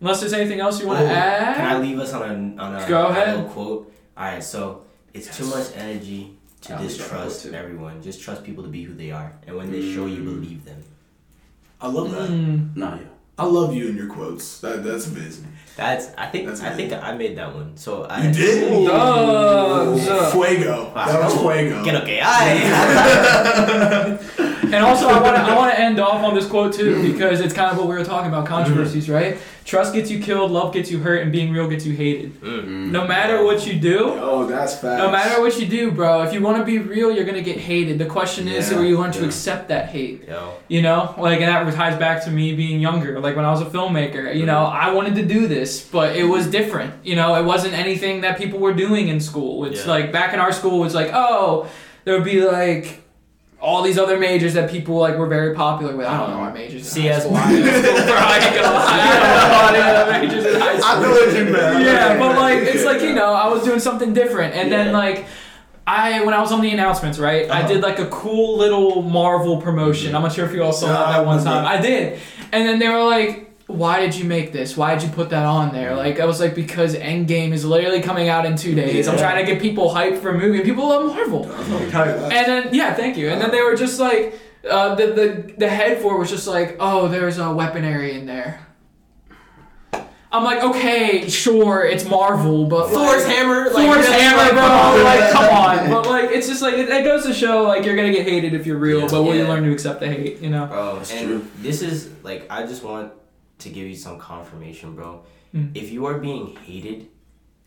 unless there's anything else you want to Oh, add. Can I leave us on a on a Go ahead. little quote? All right, so it's too much energy to I like that distrust quote, everyone. Just trust people to be who they are, and when they show you, believe them. I love that. Mm, Nah, yeah. I love you and your quotes. That that's amazing. That's I think That's I think I made that one. So I You did? Dogs. Fuego. That was fuego. Get okay, I. And also, I want to I want to end off on this quote too because it's kind of what we were talking about controversies, mm-hmm. right? Trust gets you killed, love gets you hurt, and being real gets you hated. Mm-hmm. No matter what you do, Oh, that's fast. no matter what you do, bro, if you want to be real, you're gonna get hated. The question is, Yeah, are you learn to accept that hate? Yo, You know, like, and that ties back to me being younger. Like when I was a filmmaker, you know, mm-hmm. I wanted to do this, but it was different. You know, it wasn't anything that people were doing in school. It's Yeah. like back in our school, it's like, oh, there would be like all these other majors that people like were very popular with. I don't know our majors. in high CSY. I ain't gonna lie. I don't know any other majors in high school I know what you meant. Yeah, but like it's like you know, I was doing something different, and then like. I when I was on the announcements, right? I Uh-huh. did like a cool little Marvel promotion. I'm not sure if you all saw that that one time. I did, and then they were like, "Why did you make this? Why did you put that on there?" Like I was like, "Because Endgame is literally coming out in two days. I'm trying to get people hyped for a movie. and People love Marvel." And then yeah, thank you. And then they were just like, uh, the the the head for it was just like, "Oh, there's a weaponry in there." I'm like, okay, sure, it's Marvel, but Thor's like, hammer. Like, Thor's hammer, like, bro. Like, come on. But like, it's just like it, it goes to show like you're gonna get hated if you're real, Yeah. but will you learn to accept the hate? You know? Bro, That's and true. this is like I just want to give you some confirmation, bro. Mm. If you are being hated,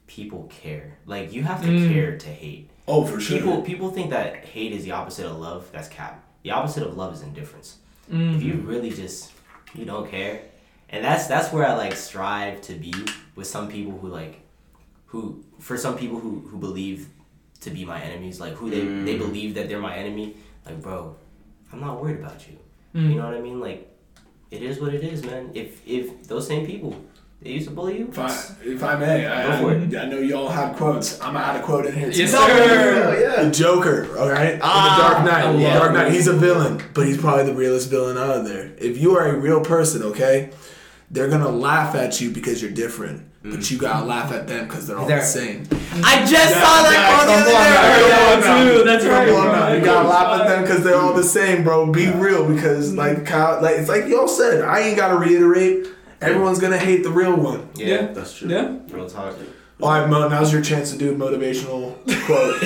people care. Like you have to Mm. care to hate. Oh, for sure. People people think that hate is the opposite of love. That's cap. The opposite of love is indifference. Mm. If you really just you don't care, and that's that's where I like strive to be with some people who like who for some people who who believe to be my enemies, like who they they Mm. believe that they're my enemy. Like, bro, I'm not worried about you. Mm. You know what I mean? Like, it is what it is, man. If if those same people they used to bully you, If I, if I may, I, Go for it. I, I know y'all have quotes. I'm gonna add a quote in here. too. Yes, sir. Yeah. The Joker, all right? Ah, in the Dark Knight. yeah. Dark Knight, he's a villain, but he's probably the realest villain out of there. If you are a real person, okay, they're gonna laugh at you because you're different, but mm. you gotta laugh at them because they're all They're- the same. I just saw that Yeah, quote the come other day. now, I heard that too. That's Come right, on bro. You gotta laugh at them because they're all the same, bro. Be real because, mm. like, Kyle, like it's like y'all said. I ain't gotta reiterate. Everyone's gonna hate the real one. Yeah. That's true. Yeah. Real talk. All right, Mo. Now's your chance to do a motivational quote.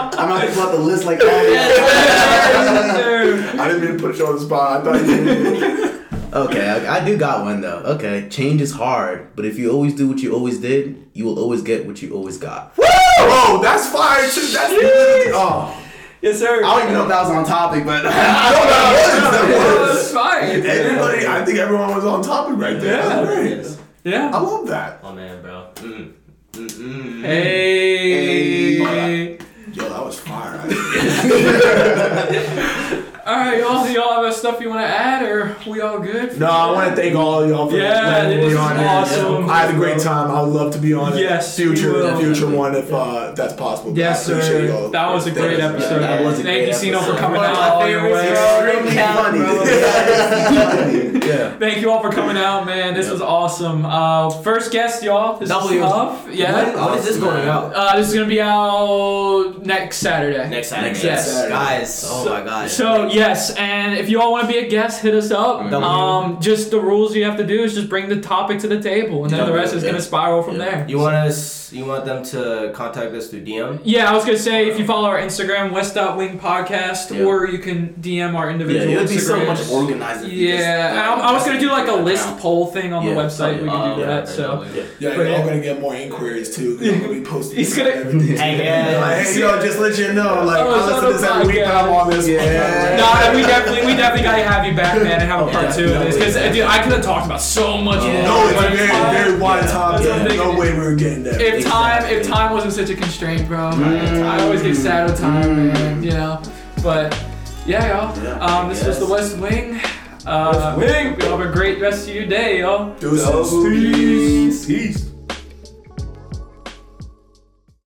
I'm not thinking about the list like that. Yes, sir. I didn't mean to put you on the spot. I thought you. Did. Okay, I, I do got one though. Okay, change is hard, but if you always do what you always did, you will always get what you always got. Woo! Oh, that's fire too. That's literally. Oh, Yes, sir. I don't even know if that was on topic, but no, that was. That That's was. fine. Everybody, I think everyone was on topic right there. Yeah. That's great. Yes. I love that. Oh man, bro. Mm. Mm-mm. Hey. Yo, that was fire. All right, y'all. Do y'all have stuff you want to add, or we all good? no, I want to thank all of y'all for Yeah, letting me this be is here. awesome. I had a great time. I would love to be on it. Yes, you future, will. future one if uh, that's possible. Yes, I appreciate sir. y'all. That was a great Thank episode. That was a Thank great you, Sino, for coming One out my all your favorites, way. bro. funny. yeah. Thank you all for coming out, man. This was awesome. Uh, first guest, y'all. This W. is Huff. Yeah. When, when is this going out? Uh, this is gonna be out next Saturday. Next Saturday. Yes. Saturday. Guys, oh my gosh. So yes, and if you all want to be a guest, hit us up. Um, just the rules you have to do is just bring the topic to the table, and then the rest is gonna spiral from there. You want us? You want them to contact us through DM? Yeah, I was gonna say if you follow our Instagram, West.Wing Podcast, Yeah. or you can DM our individual. Yeah, individual it would be so much organized. if just, Yeah, uh, I, I was gonna do like a account. list poll thing on Yeah, the website. We can do that. So okay. Yeah, But y'all gonna get more inquiries too. I'm gonna be posting. He's gonna- everything. Hey, yeah. Like, hey, yo, just let you know. Like, Oh, I listen to this every week, and I'm on this. Yeah. No, we definitely we definitely gotta have you back, man, and have a part Yeah, two of this because definitely. dude, I could have talked about so much Yeah. more. No, it's but very, time- very wide Yeah. topic. That's No way we were getting there. if time if time wasn't such a constraint, bro, Mm. I always get sad with time, man. You know, but yeah, y'all. Yeah, um, this was the West Wing. Uh, West Wing. Y'all have a great rest of your day, y'all. Deuces. Peace. Peace.